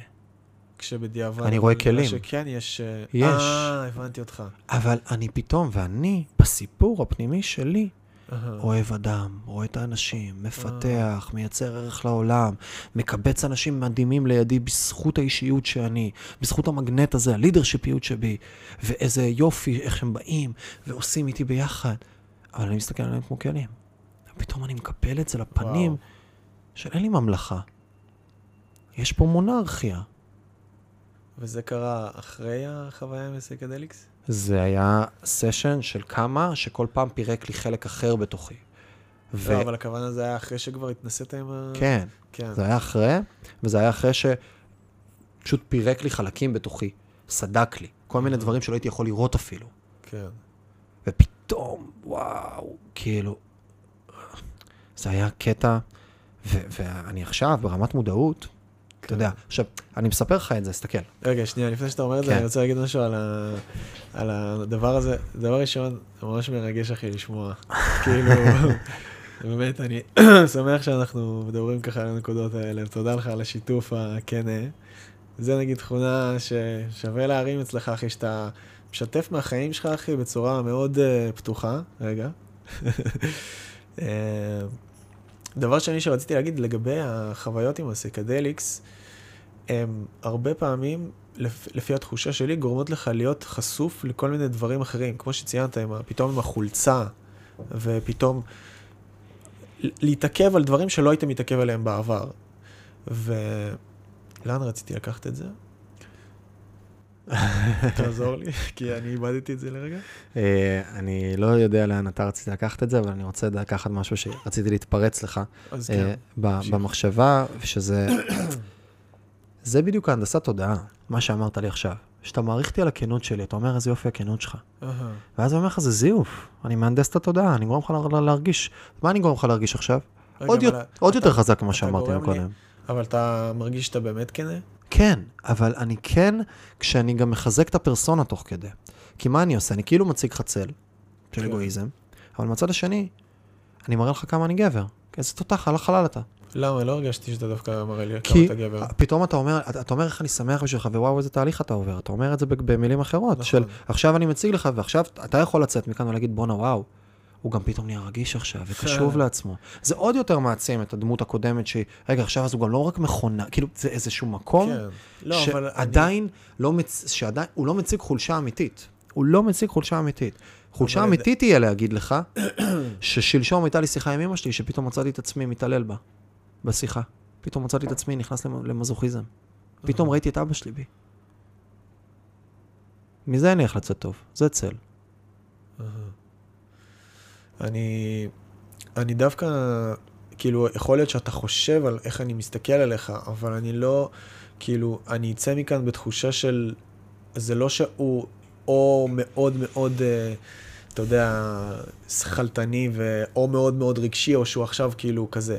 כשבדיעבד... אני רואה כלים. שכן, יש... אה, יש. אה, הבנתי אותך. אבל אני פתאום, ואני, בסיפור הפנימי שלי, אהה. אוהב אדם, רואה את האנשים, מפתח, מייצר ערך לעולם, מקבץ אנשים מדהימים לידי בזכות האישיות שאני, בזכות המגנט הזה, הלידרשיפיות שבי, ואיזה יופי, איך שהם באים ועושים איתי ביחד. אבל אני מסתכל עליהם כמו כלים. פתאום אני מקבל את זה לפנים וואו. של אין לי ממלכה. יש פה מונרכיה. וזה קרה אחרי החוויה עם סייקדליקס? זה היה סשן של כמה שכל פעם פירק לי חלק אחר בתוכי. ו- לא, אבל הכוונה זה היה אחרי שכבר התנסית עם ה... כן, כן. זה היה אחרי, וזה היה אחרי שפשוט פירק לי חלקים בתוכי, סדק לי, כל מיני דברים שלא הייתי יכול לראות אפילו. כן. ופתאום, וואו, כאילו, זה היה קטע, ו- ואני עכשיו ברמת מודעות, אתה יודע, עכשיו, אני מספר לך את זה, תסתכל. רגע, שנייה, לפני שאתה אומר את זה, כן. אני רוצה להגיד משהו על, הדבר הזה. דבר ראשון, ממש מרגש, אחי, לשמוע. *laughs* כאילו, באמת, אני *clears throat* שמח שאנחנו מדברים ככה על הנקודות האלה. תודה לך על השיתוף הכנה. זה נגיד תכונה ששווה להרים אצלך, אחי, שאתה משתף מהחיים שלך, אחי, בצורה מאוד uh, פתוחה. רגע. *laughs* דבר שני שרציתי להגיד לגבי החוויות עם הסיקדליקס, הם הרבה פעמים, לפ, לפי התחושה שלי, גורמות לך להיות חשוף לכל מיני דברים אחרים. כמו שציינת, עם, פתאום עם החולצה, ופתאום להתעכב על דברים שלא היית מתעכב עליהם בעבר. ולאן רציתי לקחת את זה? *laughs* תעזור לי, *laughs* כי אני איבדתי את זה לרגע. אה, אני לא יודע לאן אתה רצית לקחת את זה, אבל אני רוצה לקחת משהו שרציתי להתפרץ לך. אז אה, כן. במחשבה, שזה... *coughs* זה בדיוק ההנדסת תודעה, מה שאמרת לי עכשיו. שאתה מעריך אותי על הכנות שלי, אתה אומר איזה יופי הכנות שלך. ואז אני אומר לך, זה זיוף, אני מהנדס את התודעה, אני גורם לך לה- להרגיש. מה אני גורם לך להרגיש עכשיו? עוד אבל יות- עוד אתה- יותר חזק ממה שאמרתי קודם. אבל אתה מרגיש שאתה באמת כנה? כן, אבל אני כן, כשאני גם מחזק את הפרסונה תוך כדי. כי מה אני עושה? אני כאילו מציג לך צל של כן. אגואיזם, אבל מהצד השני, אני מראה לך כמה אני גבר. איזה תותח על החלל אתה. למה? לא הרגשתי שאתה דווקא מראה לי כמה כי אתה גבר. פתאום אתה אומר, אתה אומר איך אני שמח בשבילך, ווואו, איזה תהליך אתה עובר. אתה אומר את זה במילים אחרות, נכון. של עכשיו אני מציג לך, ועכשיו אתה יכול לצאת מכאן ולהגיד, בואנה, וואו. הוא גם פתאום נהיה רגיש עכשיו, וקשוב לעצמו. זה עוד יותר מעצים את הדמות הקודמת שהיא, רגע, עכשיו אז הוא גם לא רק מכונה, כאילו, זה איזשהו מקום כן. לא, אני- שעדיין לא, מצ... שעדיין, הוא לא מציג חולשה אמיתית. הוא לא מציג חולשה אמיתית. חולשה אמיתית תהיה להגיד לך, ששלשום הייתה לי שיחה עם אמא שלי, שפתאום מצאתי את עצמי מתעלל בה, בשיחה. פתאום מצאתי את עצמי נכנס למ- למזוכיזם. פתאום ראיתי את אבא שלי בי. מזה אין לי לצאת טוב, זה צל. אני, אני דווקא, כאילו, יכול להיות שאתה חושב על איך אני מסתכל עליך, אבל אני לא, כאילו, אני אצא מכאן בתחושה של, זה לא שהוא או מאוד מאוד, אה, אתה יודע, שכלתני, ו- או מאוד מאוד רגשי, או שהוא עכשיו כאילו כזה.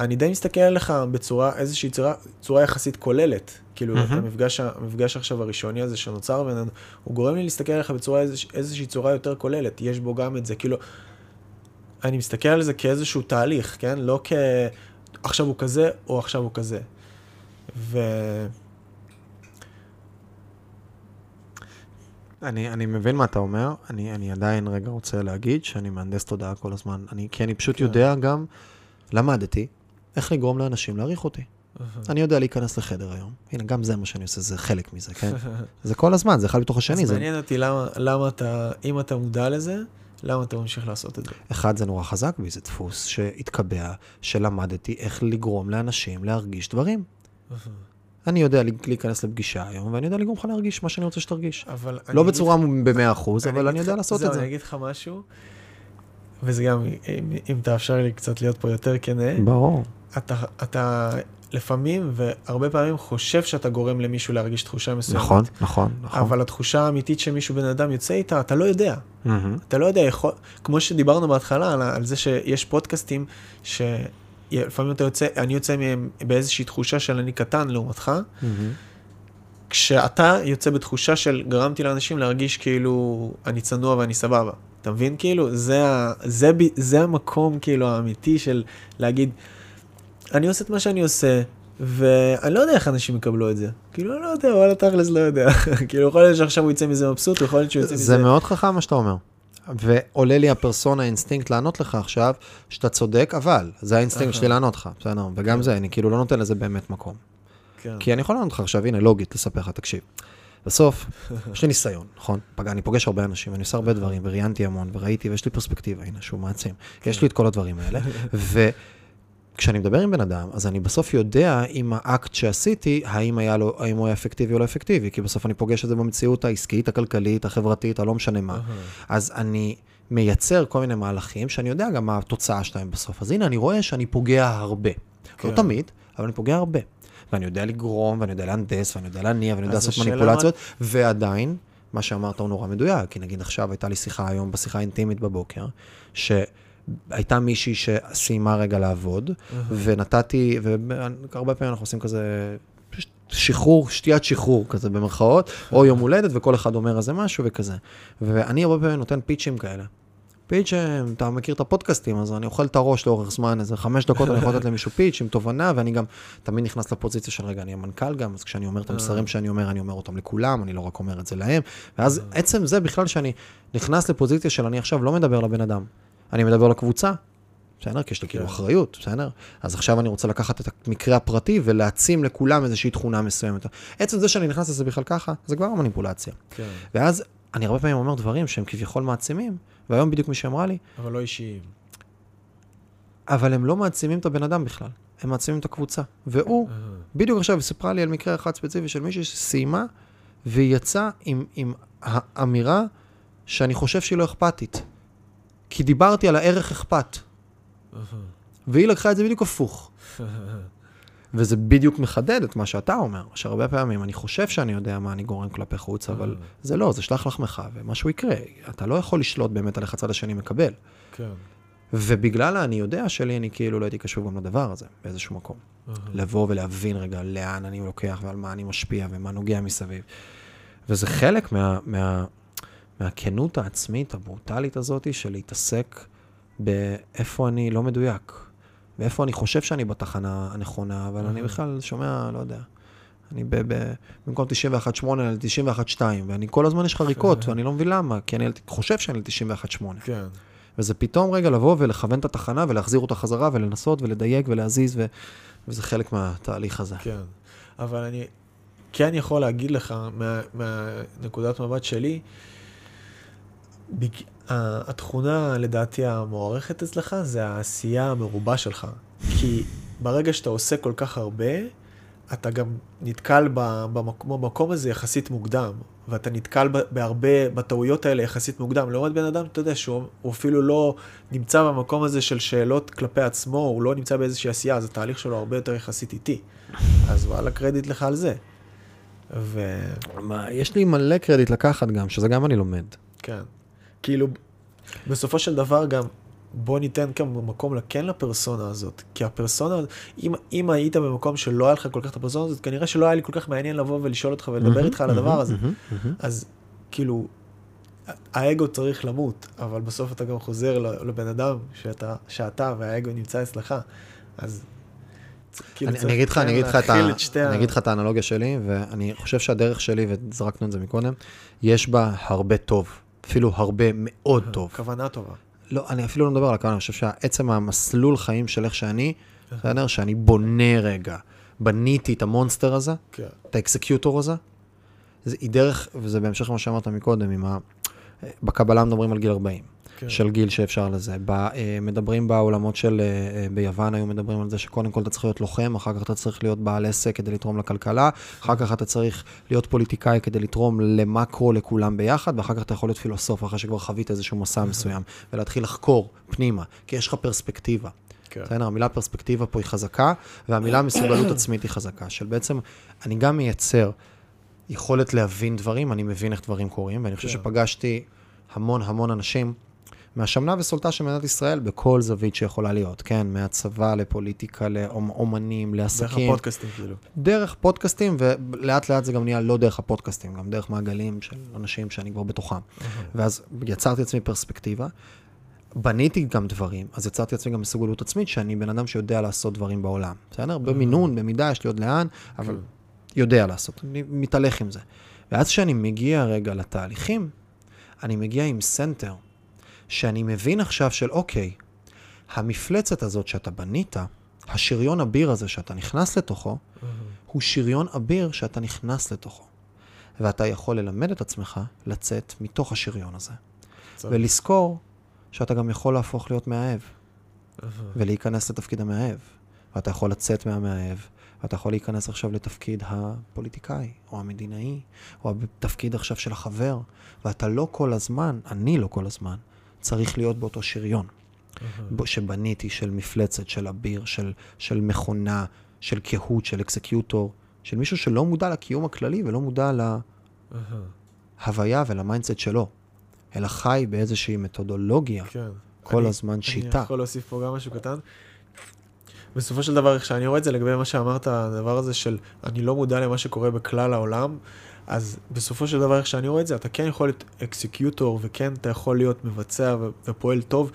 אני די מסתכל עליך בצורה, איזושהי צורה, צורה יחסית כוללת. כאילו, מהמם. המפגש, המפגש עכשיו הראשוני הזה שנוצר בינינו, הוא גורם לי להסתכל עליך בצורה, איזוש, איזושהי צורה יותר כוללת. יש בו גם את זה, כאילו, אני מסתכל על זה כאיזשהו תהליך, כן? לא כ... עכשיו הוא כזה, או עכשיו הוא כזה. ו... אני, אני מבין מה אתה אומר, אני, אני עדיין רגע רוצה להגיד שאני מהנדס תודעה כל הזמן, אני, כי אני פשוט כן. יודע גם, למדתי, איך לגרום לאנשים להעריך אותי. אני יודע להיכנס לחדר היום, הנה, גם זה מה שאני עושה, זה חלק מזה, כן? *laughs* זה כל הזמן, זה אחד בתוך השני. אז. מעניין אותי למה, אתה, אם אתה מודע לזה, למה אתה ממשיך לעשות את זה? אחד, זה נורא חזק בי, זה דפוס שהתקבע, שלמדתי איך לגרום לאנשים להרגיש דברים. אני יודע להיכנס לפגישה היום, ואני יודע לגרום לך להרגיש מה שאני רוצה שתרגיש. אבל לא בצורה במאה אחוז, אני אבל אגיד אני יודע לך- לעשות זהו, את זה. אני אגיד לך משהו, וזה גם, אם, אם תאפשר לי קצת להיות פה יותר כנה, ברור. אתה, אתה לפעמים והרבה פעמים חושב שאתה גורם למישהו להרגיש תחושה מסוימת. נכון, נכון, נכון. אבל התחושה האמיתית שמישהו בן אדם יוצא איתה, אתה לא יודע. מהמם. אתה לא יודע, יכול, כמו שדיברנו בהתחלה על, על זה שיש פודקאסטים שלפעמים אתה יוצא, אני יוצא מהם באיזושהי תחושה של אני קטן לעומתך, מהמם. כשאתה יוצא בתחושה של גרמתי לאנשים להרגיש כאילו אני צנוע ואני סבבה. אתה מבין? כאילו, זה, ה, זה, ב- זה המקום כאילו האמיתי של להגיד, אני עושה את מה שאני עושה, ואני לא יודע איך אנשים יקבלו את זה. כאילו, אני לא יודע, וואלה, תכלס לא יודע. *laughs* כאילו, יכול להיות שעכשיו הוא יצא מזה מבסוט, יכול להיות שהוא יוצא מזה... זה מאוד חכם מה שאתה אומר. ועולה לי הפרסונה האינסטינקט לענות לך עכשיו, שאתה צודק, אבל זה האינסטינקט שלי לענות לך, בסדר? וגם זה, אני כאילו לא נותן לזה באמת מקום. כן. כי אני יכול לענות לך עכשיו, הנה, לוגית, לספר לך, תקשיב. בסוף, *laughs* יש לי ניסיון, נכון? פג- אני פוגש הרבה אנשים, אני עושה הרבה דברים, וראיינתי המון, וראיתי, ויש לי פרספקטיבה, הנה, שהוא מעצים. יש לי את כל הדברים האלה, *laughs* וכשאני מדבר עם בן אדם, אז אני בסוף יודע אם האקט שעשיתי, האם היה לו, האם הוא היה אפקטיבי או לא אפקטיבי, כי בסוף אני פוגש את זה במציאות העסקית, הכלכלית, החברתית, הלא משנה מה. אז אני מייצר כל מיני מהלכים שאני יודע גם מה התוצאה שלהם בסוף. אז הנה, אני רואה שאני פוגע הרבה. כן. לא תמיד, אבל אני פוגע הרבה. ואני יודע לגרום, ואני יודע להנדס, ואני יודע להניע, ואני יודע לעשות מניפולציות, ועדיין, מה שאמרת הוא נורא מדויק, כי נגיד עכשיו הייתה לי שיחה היום, בשיחה האינטימית בבוקר, שהייתה מישהי שסיימה רגע לעבוד, ונתתי, והרבה פעמים אנחנו עושים כזה... שחרור, שתיית שחרור כזה במרכאות, או יום הולדת, וכל אחד אומר איזה משהו וכזה. ואני הרבה פעמים נותן פיצ'ים כאלה. אה, אתה מכיר את הפודקאסטים, אז אני אוכל את הראש לאורך זמן, איזה חמש דקות אני יכול לתת למישהו פיץ' עם תובנה, ואני גם תמיד נכנס לפוזיציה של רגע, אני המנכ"ל גם, אז כשאני אומר את המסרים שאני אומר, אני אומר אותם לכולם, אני לא רק אומר את זה להם, ואז עצם זה בכלל שאני נכנס לפוזיציה של אני עכשיו לא מדבר לבן אדם, אני מדבר לקבוצה. בסדר? כי יש לי כאילו כן. אחריות, בסדר? אז עכשיו אני רוצה לקחת את המקרה הפרטי ולהעצים לכולם איזושהי תכונה מסוימת. עצם זה שאני נכנס לזה בכלל ככה, זה כבר מניפולציה. כן. ואז אני הרבה פעמים אומר דברים שהם כביכול מעצימים, והיום בדיוק מישהי אמרה לי, אבל לא אישיים. אבל הם לא מעצימים את הבן אדם בכלל, הם מעצימים את הקבוצה. והוא, בדיוק עכשיו, סיפרה לי על מקרה אחד ספציפי של מישהי שסיימה, והיא יצאה עם, עם האמירה שאני חושב שהיא לא אכפתית. כי דיברתי על הערך אכפת, והיא לקחה את זה בדיוק הפוך. וזה בדיוק מחדד את מה שאתה אומר, שהרבה פעמים אני חושב שאני יודע מה אני גורם כלפי חוץ, אבל זה לא, זה שלח לחמך, ומשהו יקרה. אתה לא יכול לשלוט באמת על איך הצד השני מקבל. כן. ובגלל האני יודע שלי, אני כאילו לא הייתי קשוב גם לדבר הזה, באיזשהו מקום. לבוא ולהבין רגע לאן אני לוקח ועל מה אני משפיע ומה נוגע מסביב. וזה חלק מה, מה, מהכנות העצמית הברוטלית הזאת של להתעסק באיפה אני לא מדויק, ואיפה אני חושב שאני בתחנה הנכונה, אבל אני בכלל שומע, לא יודע, אני ב, ב, במקום 91.8 על 91.2, ואני כל הזמן יש חריקות, ואני לא מבין למה, כי אני חושב שאני על 91.8. כן. וזה פתאום רגע לבוא ולכוון את התחנה ולהחזיר אותה חזרה ולנסות ולדייק ולהזיז, ו... וזה חלק מהתהליך הזה. כן. אבל אני כן יכול להגיד לך, מה, מהנקודת מבט שלי, בג... התכונה לדעתי המוערכת אצלך זה העשייה המרובה שלך. כי ברגע שאתה עושה כל כך הרבה, אתה גם נתקל במקום, במקום הזה יחסית מוקדם, ואתה נתקל בהרבה, בטעויות האלה יחסית מוקדם. לעומת בן אדם, אתה יודע שהוא הוא אפילו לא נמצא במקום הזה של שאלות כלפי עצמו, הוא לא נמצא באיזושהי עשייה, אז התהליך שלו הרבה יותר יחסית איטי. אז וואלה, קרדיט לך על זה. מה, יש לי מלא קרדיט לקחת גם, שזה גם אני לומד. כאילו, בסופו של דבר גם, בוא ניתן כאן מקום כן לפרסונה הזאת. כי הפרסונה, אם, אם היית במקום שלא היה לך כל כך את הפרסונה הזאת, כנראה שלא היה לי כל כך מעניין לבוא ולשאול אותך ולדבר איתך על הדבר הזה. אז כאילו, האגו צריך למות, אבל בסוף אתה גם חוזר לבן אדם שאתה, שאתה והאגו נמצא אצלך. אז כאילו אני, צריך אני אגיד לך, כן אני אגיד לך את, להכיל ה, את שתי ה... אני אגיד לך את האנלוגיה שלי, ואני חושב שהדרך שלי, וזרקנו את זה מקודם, יש בה הרבה טוב, אפילו הרבה מאוד טוב. כוונה טובה. לא, אני אפילו לא מדבר על הכוונה, אני חושב שעצם המסלול חיים של איך שאני, בסדר? שאני בונה רגע, בניתי את המונסטר הזה, כן. את האקסקיוטור הזה, זה, היא דרך, וזה בהמשך למה שאמרת מקודם, ה... בקבלה מדברים על גיל 40, כן. של גיל שאפשר לזה. ב, אה, מדברים בעולמות של, אה, אה, ביוון היו מדברים על זה שקודם כל אתה צריך להיות לוחם, אחר כך אתה צריך להיות בעל עסק כדי לתרום לכלכלה, אחר כך אתה צריך להיות פוליטיקאי כדי לתרום למקרו לכולם ביחד, ואחר כך אתה יכול להיות פילוסוף אחרי שכבר חווית איזשהו מסע מסוים, ולהתחיל לחקור פנימה, כי יש לך פרספקטיבה. כן. בסדר? המילה פרספקטיבה פה היא חזקה, והמילה מסוגלות עצמית היא חזקה, של בעצם, אני גם מייצר יכולת להבין דברים, אני מבין איך דברים קורים, ואני חושב כן. שפגשתי המון המון אנשים מהשמנה וסולטה של מדינת ישראל בכל זווית שיכולה להיות, כן? מהצבא לפוליטיקה, לאומנים, דרך לעסקים. הפודקאסטים, כאילו. דרך פודקאסטים, ולאט לאט זה גם נהיה לא דרך הפודקאסטים, גם דרך מעגלים של אנשים שאני כבר בתוכם. ואז יצרתי לעצמי פרספקטיבה, בניתי גם דברים, אז יצרתי לעצמי גם מסוגלות עצמית, שאני בן אדם שיודע לעשות דברים בעולם. בסדר? במינון, במידה, יש לי עוד לאן, אבל יודע לעשות, אני מתהלך עם זה. ואז כשאני מגיע רגע לתהליכים, אני מגיע עם center, שאני מבין עכשיו של אוקיי, המפלצת הזאת שאתה בנית, השריון אביר הזה שאתה נכנס לתוכו, הוא שריון אביר שאתה נכנס לתוכו. ואתה יכול ללמד את עצמך לצאת מתוך השריון הזה. צודק. ולזכור שאתה גם יכול להפוך להיות מאהב, ולהיכנס לתפקיד המאהב. ואתה יכול לצאת מהמאהב, ואתה יכול להיכנס עכשיו לתפקיד הפוליטיקאי, או המדינאי, או בתפקיד עכשיו של החבר, ואתה לא כל הזמן, אני לא כל הזמן, צריך להיות באותו שריון. שבניתי, של מפלצת, של אביר, של, של מכונה, של קהות, של executor, של מישהו שלא מודע לקיום הכללי ולא מודע להוויה ול mindset שלו, אלא חי באיזושהי מתודולוגיה, כן. כל אני- הזמן שיטה. אני יכול להוסיף פה גם משהו קטן. בסופו של דבר, איך שאני רואה את זה לגבי מה שאמרת, הדבר הזה של אני לא מודע למה שקורה בכלל העולם, אז בסופו של דבר, איך שאני רואה את זה, אתה כן יכול להיות executor, וכן אתה יכול להיות מבצע ופועל טוב,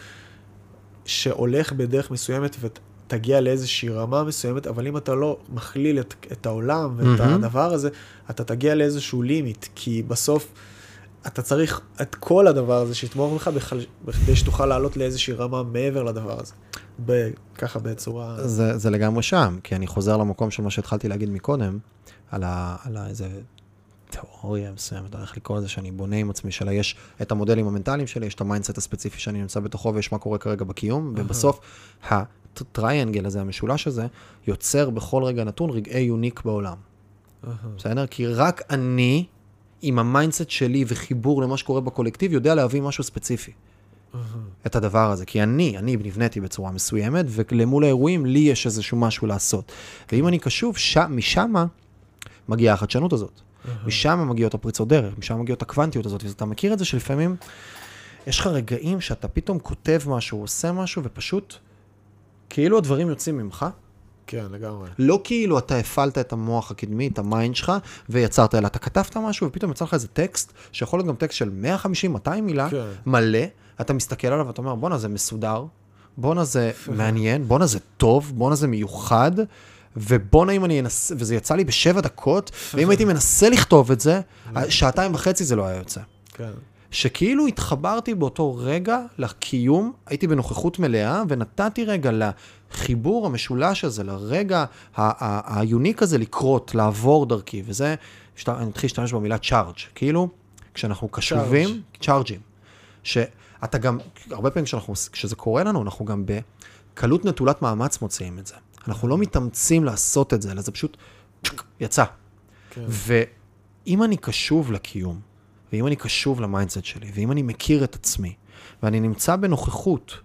שהולך בדרך מסוימת ותגיע לאיזושהי רמה מסוימת, אבל אם אתה לא מכליל את, את העולם ואת מהמם. הדבר הזה, אתה תגיע לאיזשהו לימיט, כי בסוף... אתה צריך את כל הדבר הזה שיתמוך בך בכלל- בכדי שתוכל לעלות לאיזושהי רמה מעבר לדבר הזה. ב- ככה בצורה... זה, זה לגמרי שם, כי אני חוזר למקום של מה שהתחלתי להגיד מקודם, על, ה, על ה, איזה תיאוריה מסוימת, אני הולך לקרוא לזה שאני בונה עם עצמי, שלה יש את המודלים המנטליים שלי, יש את ה mindset הספציפי שאני נמצא בתוכו, ויש מה קורה כרגע בקיום, ובסוף ה triangle הזה, המשולש הזה, יוצר בכל רגע נתון רגע unique בעולם. בסדר? כי רק אני, עם ה mindset שלי וחיבור למה שקורה בקולקטיב, יודע להביא משהו ספציפי. את הדבר הזה, כי אני, אני נבניתי בצורה מסוימת, ולמול האירועים, לי יש איזשהו משהו לעשות. ואם אני קשוב, ש... משמה מגיעה החדשנות הזאת. משם מגיעות הפריצות דרך, משם מגיעות הקוונטיות הזאת, ואתה מכיר את זה שלפעמים יש לך רגעים שאתה פתאום כותב משהו, עושה משהו, ופשוט כאילו הדברים יוצאים ממך, כן, לגמרי. לא כאילו אתה הפעלת את המוח הקדמי, את ה mind שלך, ויצרת, אלא אתה כתבת משהו, ופתאום יצא לך איזה טקסט, שיכול להיות גם טקסט של 150-200 מילה, כן. מלא, אתה מסתכל עליו ואתה אומר, בואנה זה מסודר, בואנה זה מעניין, בואנה זה טוב, בואנה זה מיוחד, ובואנה אם אני אנסה, וזה יצא לי בשבע דקות, ואם הייתי מנסה לכתוב את זה, שעתיים וחצי זה לא היה יוצא. כן. שכאילו התחברתי באותו רגע לקיום, הייתי בנוכחות מלאה, ונתתי רגע לחיבור המשולש הזה, לרגע היוניק הזה לקרות, לעבור דרכי, וזה, שת- אני מתחיל להשתמש במילה צ'ארג', כאילו, כשאנחנו קשובים, צ'ארג'ים, שאתה גם, הרבה פעמים כשאנחנו, כשזה קורה לנו, אנחנו גם בקלות נטולת מאמץ מוציאים את זה. אנחנו לא מתאמצים לעשות את זה, אלא זה פשוט יצא. כן. ואם אני קשוב לקיום, ואם אני קשוב ל mindset שלי, ואם אני מכיר את עצמי, ואני נמצא בנוכחות,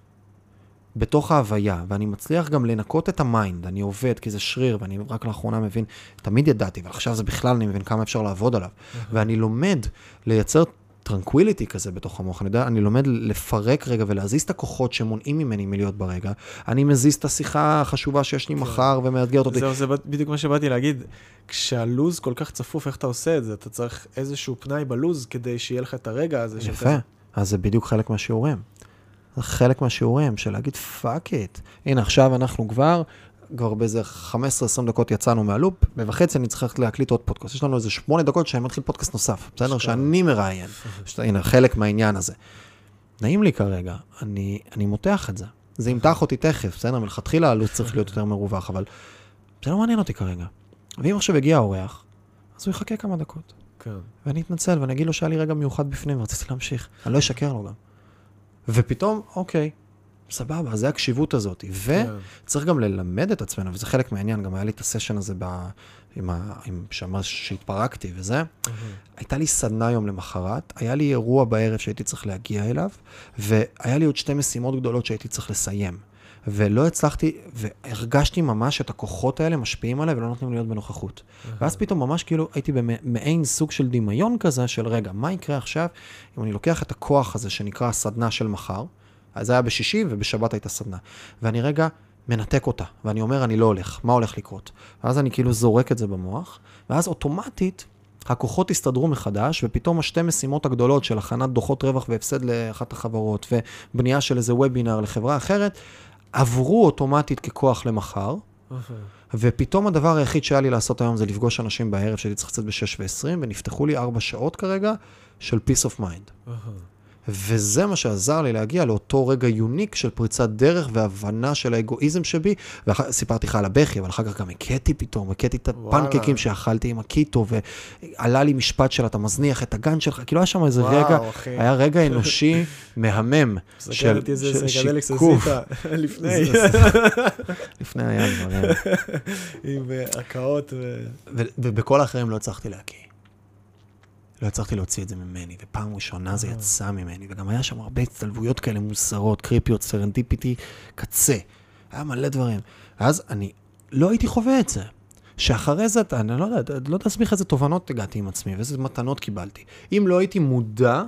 בתוך ההוויה, ואני מצליח גם לנקות את ה mind, אני עובד, כי זה שריר, ואני רק לאחרונה מבין, תמיד ידעתי, אבל עכשיו זה בכלל, אני מבין כמה אפשר לעבוד עליו. ואני לומד לייצר tranquility כזה בתוך המוח, אני יודע, אני לומד לפרק רגע ולהזיז את הכוחות שמונעים ממני מלהיות ברגע. אני מזיז את השיחה החשובה שיש לי מחר ומאתגרת אותי. זהו, זה בדיוק מה שבאתי להגיד. כשהלוז כל כך צפוף, איך אתה עושה את זה? אתה צריך איזשהו פנאי בלוז כדי שיהיה לך את הרגע הזה. שאתה- יפה, אז זה בדיוק חלק מהשיעורים. זה חלק מהשיעורים של להגיד fuck it. הנה עכשיו אנחנו כבר, כבר באיזה 15-20 דקות יצאנו מהלוז, ובחצי אני צריך ללכת להקליט עוד פודקאסט. יש לנו איזה 8 דקות שאני מתחיל פודקאסט נוסף, בסדר? שאני מראיין. שאתה- הנה, חלק מהעניין הזה. נעים לי כרגע, אני, אני מותח את זה. זה ימתח אותי תכף, בסדר? מלכתחילה הלו"ז צריך להיות יותר מרווח, אבל זה לא מעניין אותי כרגע. ואם עכשיו יגיע האורח, אז הוא יחכה כמה דקות. כן. ואני אתנצל ואני אגיד לו שהיה לי רגע מיוחד בפנים ורציתי להמשיך. אני לא אשקר לו גם. ופתאום, אוקיי, סבבה, זה הקשיבות הזאת. וצריך גם ללמד את עצמנו, וזה חלק מהעניין, גם היה לי את הסשן הזה ב... עם ה... עם... שאמר שהתפרקתי וזה. הייתה לי סדנה יום למחרת, היה לי אירוע בערב שהייתי צריך להגיע אליו, והיה לי עוד שתי משימות גדולות שהייתי צריך לסיים. ולא הצלחתי, והרגשתי ממש את הכוחות האלה משפיעים עליי ולא נותנים להיות בנוכחות. ואז פתאום ממש כאילו הייתי במעין סוג של דמיון כזה של רגע, מה יקרה עכשיו אם אני לוקח את הכוח הזה שנקרא הסדנה של מחר, אז זה היה בשישי ובשבת הייתה סדנה, ואני רגע מנתק אותה, ואני אומר, אני לא הולך, מה הולך לקרות? ואז אני כאילו זורק את זה במוח, ואז אוטומטית הכוחות הסתדרו מחדש, ופתאום השתי משימות הגדולות של הכנת דוחות רווח והפסד לאחת החברות, ובנייה של איזה וובינר לחברה אחרת, עברו אוטומטית ככוח למחר, ופתאום הדבר היחיד שהיה לי לעשות היום זה לפגוש אנשים בערב שהייתי צריך לצאת ב-6 ו-20, ונפתחו לי 4 שעות כרגע של peace of mind. וזה מה שעזר לי להגיע לאותו רגע יוניק של פריצת דרך והבנה של האגואיזם שבי. וסיפרתי לך על הבכי, אבל אחר כך גם הקאתי פתאום, הקאתי את הפנקקים שאכלתי עם הקיטו, ועלה לי משפט של אתה מזניח את הגן שלך, כאילו היה שם איזה רגע, היה רגע אנושי *laughs* מהמם של שיקוף. *laughs* לפני. *laughs* לפני היה דברים. עם הקאות. ובכל האחרים לא הצלחתי להקיא. לא הצלחתי להוציא את זה ממני, ופעם ראשונה זה יצא ממני, וגם היה שם הרבה הצטלבויות כאלה מוזרות, קריפיות, serendipity, קצה. היה מלא דברים. ואז אני לא הייתי חווה את זה. שאחרי זה, אני לא יודע, לא יודע להסביר איזה תובנות הגעתי עם עצמי, ואיזה מתנות קיבלתי. אם לא הייתי מודע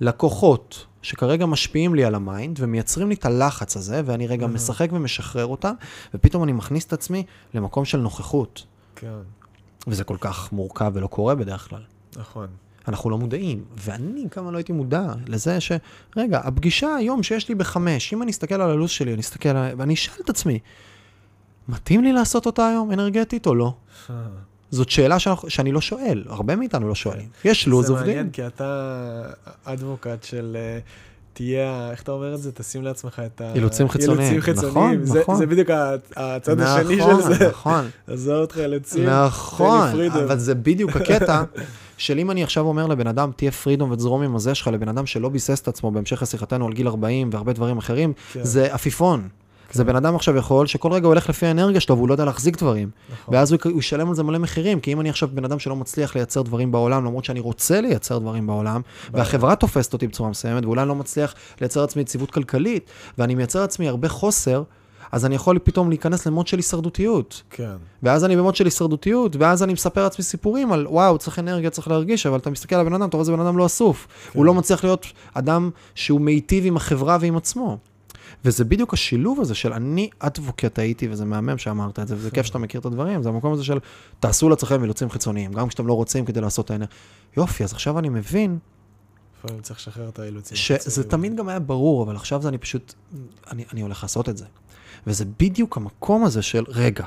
לכוחות שכרגע משפיעים לי על ה mind, ומייצרים לי את הלחץ הזה, ואני רגע משחק ומשחרר אותם, ופתאום אני מכניס את עצמי למקום של נוכחות. כן. וזה כל כך מורכב ולא קורה בדרך כלל. נכון. אנחנו לא מודעים, ואני כמה לא הייתי מודע לזה ש... רגע, הפגישה היום שיש לי בחמש, אם אני אסתכל על הלו"ז שלי, אני אסתכל על... ואני אשאל את עצמי, מתאים לי לעשות אותה היום אנרגטית או לא? זאת שאלה שאנחנו, שאני לא שואל, הרבה מאיתנו לא שואלים. יש לו"ז עובדים. זה מעניין, כי אתה אדבוקט של... תהיה, איך אתה אומר את זה? תשים לעצמך את ה... אילוצים חיצוניים. אילוצים חיצוניים. נכון, זה, נכון. זה בדיוק הצד נכון, השני של זה. נכון, עזוב אותך אילוצים. נכון. אבל זה בדיוק הקטע *laughs* של אם אני עכשיו אומר לבן אדם, תהיה פרידום ותזרום עם הזה שלך, לבן אדם שלא ביסס את עצמו בהמשך לשיחתנו על גיל 40 והרבה דברים אחרים, כן. זה עפיפון. זה בן אדם עכשיו יכול, שכל רגע הוא הולך לפי האנרגיה שלו והוא לא יודע להחזיק דברים. נכון. ואז הוא הוא ישלם על זה מלא מחירים, כי אם אני עכשיו בן אדם שלא מצליח לייצר דברים בעולם, למרות שאני רוצה לייצר דברים בעולם, והחברה תופסת אותי בצורה מסוימת, ואולי אני לא מצליח לייצר לעצמי יציבות כלכלית, ואני מייצר לעצמי הרבה חוסר, אז אני יכול פתאום להיכנס למוד של הישרדותיות. כן. ואז אני במוד של הישרדותיות, ואז אני מספר לעצמי סיפורים על וואו, צריך אנרגיה, צריך להרגיש, אבל אתה מסתכל על הבן אדם, אתה רואה איזה בן אדם לא אסוף. כן. הוא לא מצליח להיות אדם שהוא מיטיב עם החברה ועם עצמו. וזה בדיוק השילוב הזה של אני אדבוקט הייתי, וזה מהמם שאמרת את זה, וזה כיף שאתה מכיר את הדברים, זה המקום הזה של תעשו לעצמכם אילוצים חיצוניים, גם כשאתם לא רוצים כדי לעשות את האנרגיה. יופי, אז עכשיו אני מבין לפעמים צריך לשחרר את האילוצים. שזה. תמיד גם היה ברור, אבל עכשיו זה אני פשוט, אני, אני הולך לעשות את זה. וזה בדיוק המקום הזה של, רגע,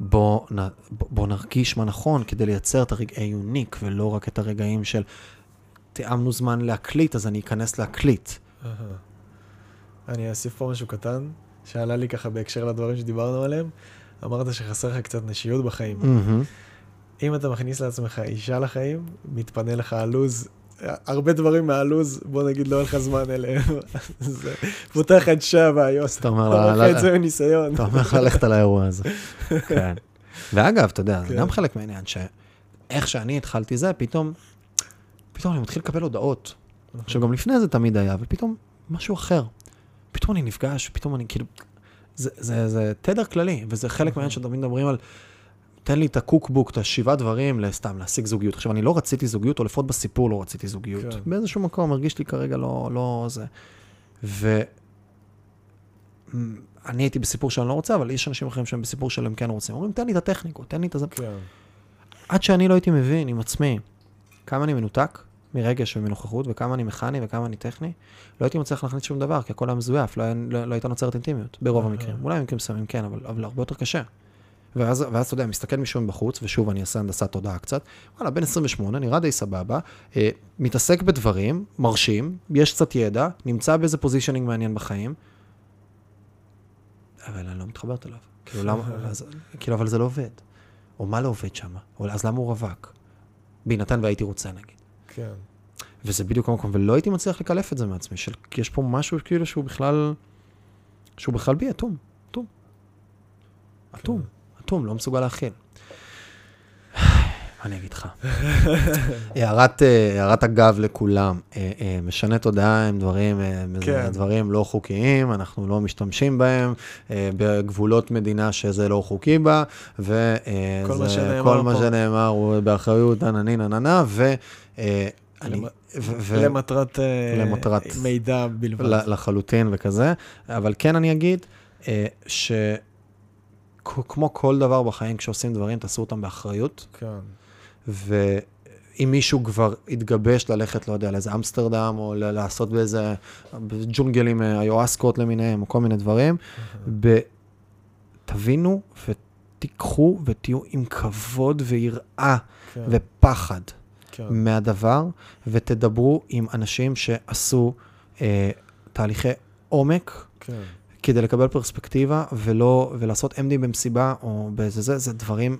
בוא, נ, בוא, נרגיש מה נכון כדי לייצר את הרגעי יוניק, ולא רק את הרגעים של, תיאמנו זמן להקליט, אז אני אכנס להקליט. אהה. אני אוסיף פה משהו קטן, שעלה לי ככה בהקשר לדברים שדיברנו עליהם. אמרת שחסר לך קצת נשיות בחיים. מהמם. אם אתה מכניס לעצמך אישה לחיים, מתפנה לך הלו"ז, הרבה דברים מהלו"ז, בוא נגיד לא יהיה לך זמן אליהם. *laughs* זה פותח את שבה, יוס. אתה אומר לוקח את זה מניסיון. אתה אומר לך ללכת על האירוע הזה. *laughs* כן. ואגב, אתה יודע, זה כן. גם חלק מהעניין, שאיך שאני התחלתי זה, פתאום, פתאום אני מתחיל לקבל הודעות. עכשיו, גם לפני זה תמיד היה, ופתאום משהו אחר. פתאום אני נפגש, פתאום אני כאילו... זה, זה, זה תדר כללי, וזה חלק מהעניין שתמיד מדברים על... תן לי את הקוקבוק, את השבעה דברים, לסתם, להשיג זוגיות. עכשיו, אני לא רציתי זוגיות, או לפחות בסיפור לא רציתי זוגיות. כן. באיזשהו מקום הרגיש לי כרגע לא, לא זה. ו... אני הייתי בסיפור שאני לא רוצה, אבל יש אנשים אחרים שהם בסיפור שלהם כן רוצים. אומרים, תן לי את הטכניקות, תן לי את הזה. כן. עד שאני לא הייתי מבין עם עצמי כמה אני מנותק מרגש ומנוכחות, וכמה אני מכני וכמה אני טכני, לא הייתי מצליח להכניס שום דבר, כי הכל היה מזויף, לא, היה- לא, לא הייתה נוצרת אינטימיות, ברוב. המקרים. אולי במקרים מסוימים כן, אבל, אבל הרבה יותר קשה. ואז, ואז אתה יודע, מסתכל מישהו מבחוץ, ושוב אני אעשה הנדסת תודעה קצת, וואלה, בן 28, נראה די סבבה, אה, מתעסק בדברים, מרשים, יש קצת ידע, נמצא באיזה פוזישנינג מעניין בחיים, אבל אני לא מתחברת אליו. כאילו, למה, *laughs* אז, כאילו, אבל זה לא עובד. או מה לא עובד שם? אז למה הוא רווק? בהינתן והייתי רוצה, נגיד. כן. וזה בדיוק המקום, ולא הייתי מצליח לקלף את זה מעצמי, של, כי יש פה משהו כאילו שהוא בכלל, שהוא בכלל בי אטום, אטום. אטום, אטום, לא מסוגל להכיל. מה אני אגיד לך? *laughs* הערת, אה, הערת אגב לכולם, אה, אה, משנה תודעה הם דברים, כן. דברים לא חוקיים, אנחנו לא משתמשים בהם, בגבולות מדינה שזה לא חוקי בה, וזה כל מה שנאמר הוא באחריות ננני נננה, ו... אני- ו- ו- למטרת למטרת- מידע בלבד. לחלוטין וכזה, אבל כן אני אגיד אה, שכמו כל דבר בחיים, כשעושים דברים, תעשו אותם באחריות, כן. ואם מישהו כבר התגבש ללכת, לא יודע, לאיזה אמסטרדם, או לעשות באיזה ג'ונגלים, אה, איואסקות למיניהם, או כל מיני דברים, ב- תבינו ותיקחו ותהיו עם כבוד ויראה כן. ופחד. כן. מהדבר, ותדברו עם אנשים שעשו אה, תהליכי עומק כן. כדי לקבל פרספקטיבה, ולא, ולעשות MD במסיבה או באיזה זה, זה דברים,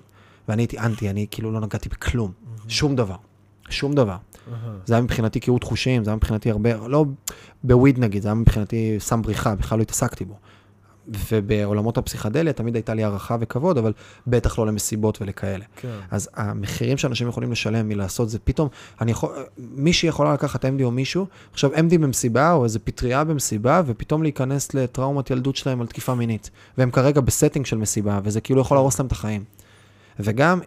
ואני הייתי אנטי, אני כאילו לא נגעתי בכלום, שום דבר, שום דבר. אהה. זה היה מבחינתי קהות חושים, זה היה מבחינתי הרבה, לא בוויד נגיד, זה היה מבחינתי סם בריחה, בכלל לא התעסקתי בו. ובעולמות הפסיכדליה תמיד הייתה לי הערכה וכבוד, אבל בטח לא למסיבות ולכאלה. כן. אז המחירים שאנשים יכולים לשלם מלעשות זה פתאום, אני יכול, מישהי יכולה לקחת MD או מישהו, עכשיו MD במסיבה או איזה פטריה במסיבה, ופתאום להיכנס לטראומת ילדות שלהם על תקיפה מינית. והם כרגע ב setting של מסיבה, וזה כאילו יכול להרוס להם את החיים. וגם,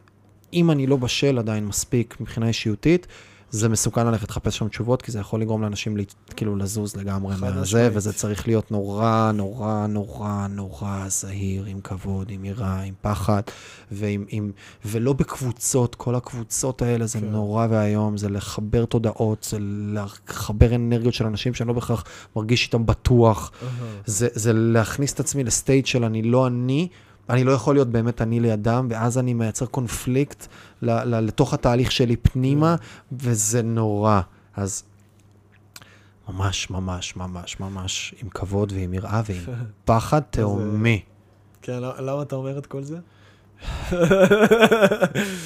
אם אני לא בשל עדיין מספיק מבחינה אישיותית, זה מסוכן ללכת לחפש שם תשובות, כי זה יכול לגרום לאנשים לה, כאילו לזוז לגמרי מהזה. וזה צריך להיות נורא, נורא, נורא, נורא זהיר, עם כבוד, עם יראה, עם פחד, ועם, עם, ולא בקבוצות, כל הקבוצות האלה זה כן. נורא ואיום, זה לחבר תודעות, זה לחבר אנרגיות של אנשים שאני לא בהכרח מרגיש איתם בטוח. זה, זה להכניס את עצמי לסטייט של אני לא אני, אני לא יכול להיות באמת אני לידם, ואז אני מייצר קונפליקט ל, ל, לתוך התהליך שלי פנימה, וזה נורא. אז ממש, ממש, ממש, ממש, עם כבוד ועם יראה ועם פחד תהומי. כן, לא- למה אתה אומר את כל זה?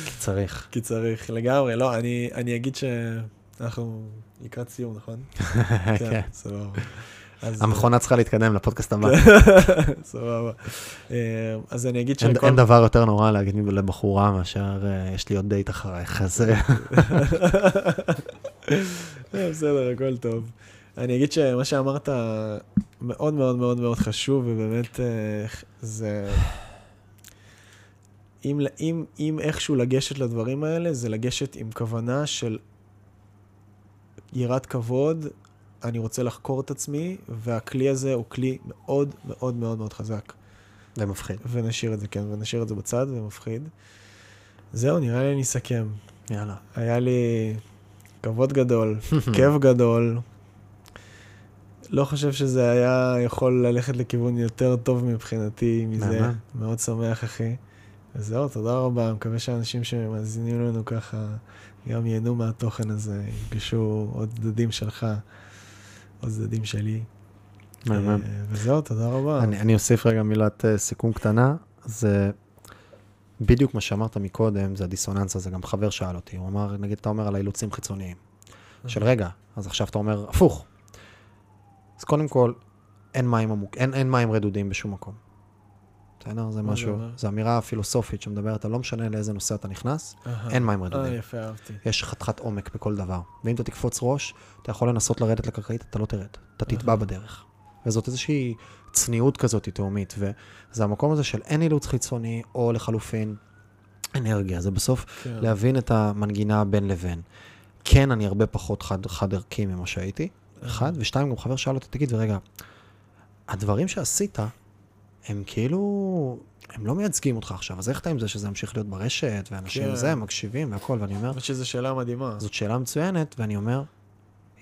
כי צריך. כי צריך, לגמרי. לא, אני אני אגיד שאנחנו לקראת סיום, נכון? *laughs* כן. סבבה. המכונה צריכה להתקדם לפודקאסט הבא. *laughs* סבבה. אה, אז אני אגיד שכל... אין דבר יותר נורא להגיד לבחורה מאשר אה, יש לי עוד דייט אחרייך, אז אה, *laughs* בסדר, הכל טוב. אני אגיד שמה שאמרת מאוד מאוד מאוד מאוד חשוב, ובאמת זה... אם, אם, אם איכשהו לגשת לדברים האלה, זה לגשת עם כוונה של יראת כבוד, אני רוצה לחקור את עצמי, והכלי הזה הוא כלי מאוד מאוד מאוד מאוד חזק. זה מפחיד. ונשאיר את זה, כן, ונשאיר את זה בצד, ומפחיד. זהו, נראה לי אני אסכם. יאללה. היה לי כבוד גדול, *laughs* כיף גדול. לא חושב שזה היה יכול ללכת לכיוון יותר טוב מבחינתי מזה. מאוד שמח, אחי. אז זהו, תודה רבה. מקווה שאנשים שמאזינים לנו ככה גם ייהנו מהתוכן הזה, יפגשו עוד צדדים שלך, עוד צדדים שלי. מהמם. אה, וזהו, תודה רבה. אני, אני אוסיף רגע מילת uh, סיכום קטנה, זה בדיוק מה שאמרת מקודם, זה הדיסוננס הזה, גם חבר שאל אותי, הוא אמר, נגיד אתה אומר על האילוצים חיצוניים, של רגע, אז עכשיו אתה אומר, הפוך. אז קודם כל, אין מים, עמוק, אין, אין מים רדודים בשום מקום. בסדר? זה משהו? זו אמירה פילוסופית שמדברת על לא משנה לאיזה נושא אתה נכנס. אין מים אה, רדודים. יפה, אהבתי. יש חתיכת עומק בכל דבר. ואם אתה תקפוץ ראש, אתה יכול לנסות לרדת לקרקעית, אתה לא תרד. אתה תטבע. בדרך. וזאת איזושהי צניעות כזאת תהומית, וזה המקום הזה של אין אילוץ חיצוני, או לחלופין אנרגיה. זה בסוף כן. להבין את המנגינה בין לבין. כן, אני הרבה פחות חד, חד ערכי ממה שהייתי, אחד, ושתיים, גם חבר שאל אותי, תגיד, ורגע, הדברים שעשית, הם כאילו, הם לא מייצגים אותך עכשיו, אז איך אתה עם זה שזה ימשיך להיות ברשת, ואנשים כן. זה, מקשיבים והכל, ואני אומר, האמת שזו שאלה מדהימה. זאת שאלה מצוינת, ואני אומר,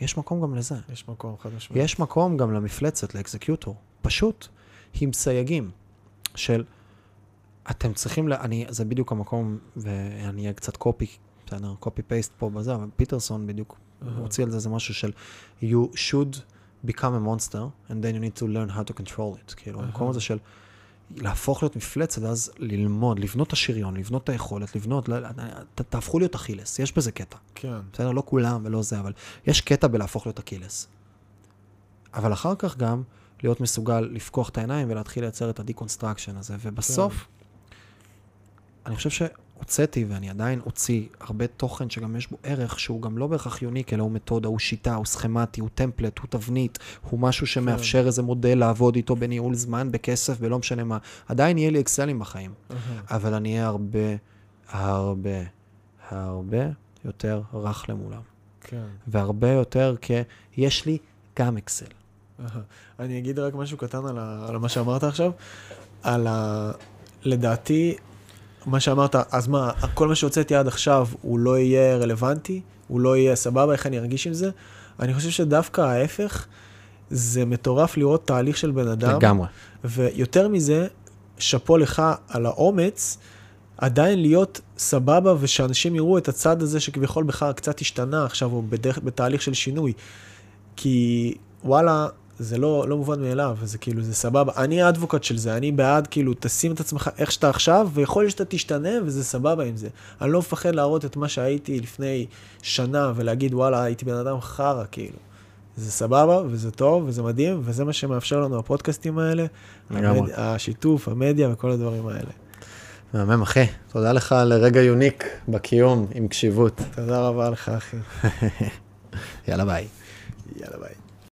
יש מקום גם לזה. יש מקום, חד משמעית. יש מקום גם למפלצת, לאקזקיוטור. פשוט עם סייגים של, אתם צריכים, ל... אני, זה בדיוק המקום, ואני אהיה קצת קופי, בסדר, קופי פייסט פה בזה, אבל פיטרסון בדיוק. הוא הוציא על זה איזה משהו של you should become a monster, and then you need to learn how to control it. כאילו, אהה. המקום הזה של להפוך להיות מפלצת, ואז ללמוד, לבנות את השריון, לבנות את היכולת, לבנות, ת, תהפכו להיות אכילס, יש בזה קטע. כן. בסדר, לא כולם ולא זה, אבל יש קטע בלהפוך להיות אכילס. אבל אחר כך גם להיות מסוגל לפקוח את העיניים ולהתחיל לייצר את ה deconstruction הזה, ובסוף, אני חושב שהוצאתי, ואני עדיין אוציא, הרבה תוכן שגם יש בו ערך, שהוא גם לא בהכרח unique, אלא הוא מתודה, הוא שיטה, הוא סכמטי, הוא template, הוא תבנית, הוא משהו שמאפשר איזה מודל לעבוד איתו בניהול זמן, בכסף, ולא משנה מה. עדיין יהיה לי אקסלים בחיים, אבל אני אהיה הרבה, הרבה, הרבה יותר רך למולם. כן. והרבה יותר כי יש לי גם אקסל. אני אגיד רק משהו קטן על, ה, על מה שאמרת עכשיו. על ה... לדעתי, מה שאמרת, אז מה, כל מה שהוצאתי עד עכשיו הוא לא יהיה רלוונטי, הוא לא יהיה סבבה, איך אני ארגיש עם זה? אני חושב שדווקא ההפך, זה מטורף לראות תהליך של בן אדם. לגמרי. ויותר מזה, שאפו לך על האומץ, עדיין להיות סבבה ושאנשים יראו את הצד הזה שכביכול בך קצת השתנה עכשיו, או בדרך, בתהליך של שינוי. כי וואלה, זה לא, לא מובן מאליו, זה כאילו, זה סבבה. אני האדבוקט של זה, אני בעד, כאילו, תשים את עצמך איך שאתה עכשיו, ויכול להיות שאתה תשתנה, וזה סבבה עם זה. אני לא מפחד להראות את מה שהייתי לפני שנה, ולהגיד, וואלה, הייתי בן אדם חרא, כאילו. זה סבבה, וזה טוב, וזה מדהים, וזה מה שמאפשר לנו הפודקאסטים האלה. המד... השיתוף, המדיה וכל הדברים האלה. מהמם, אחי. תודה לך על רגע יוניק בקיום עם קשיבות. תודה רבה לך, אחי. *laughs* יאללה ביי. יאללה ביי.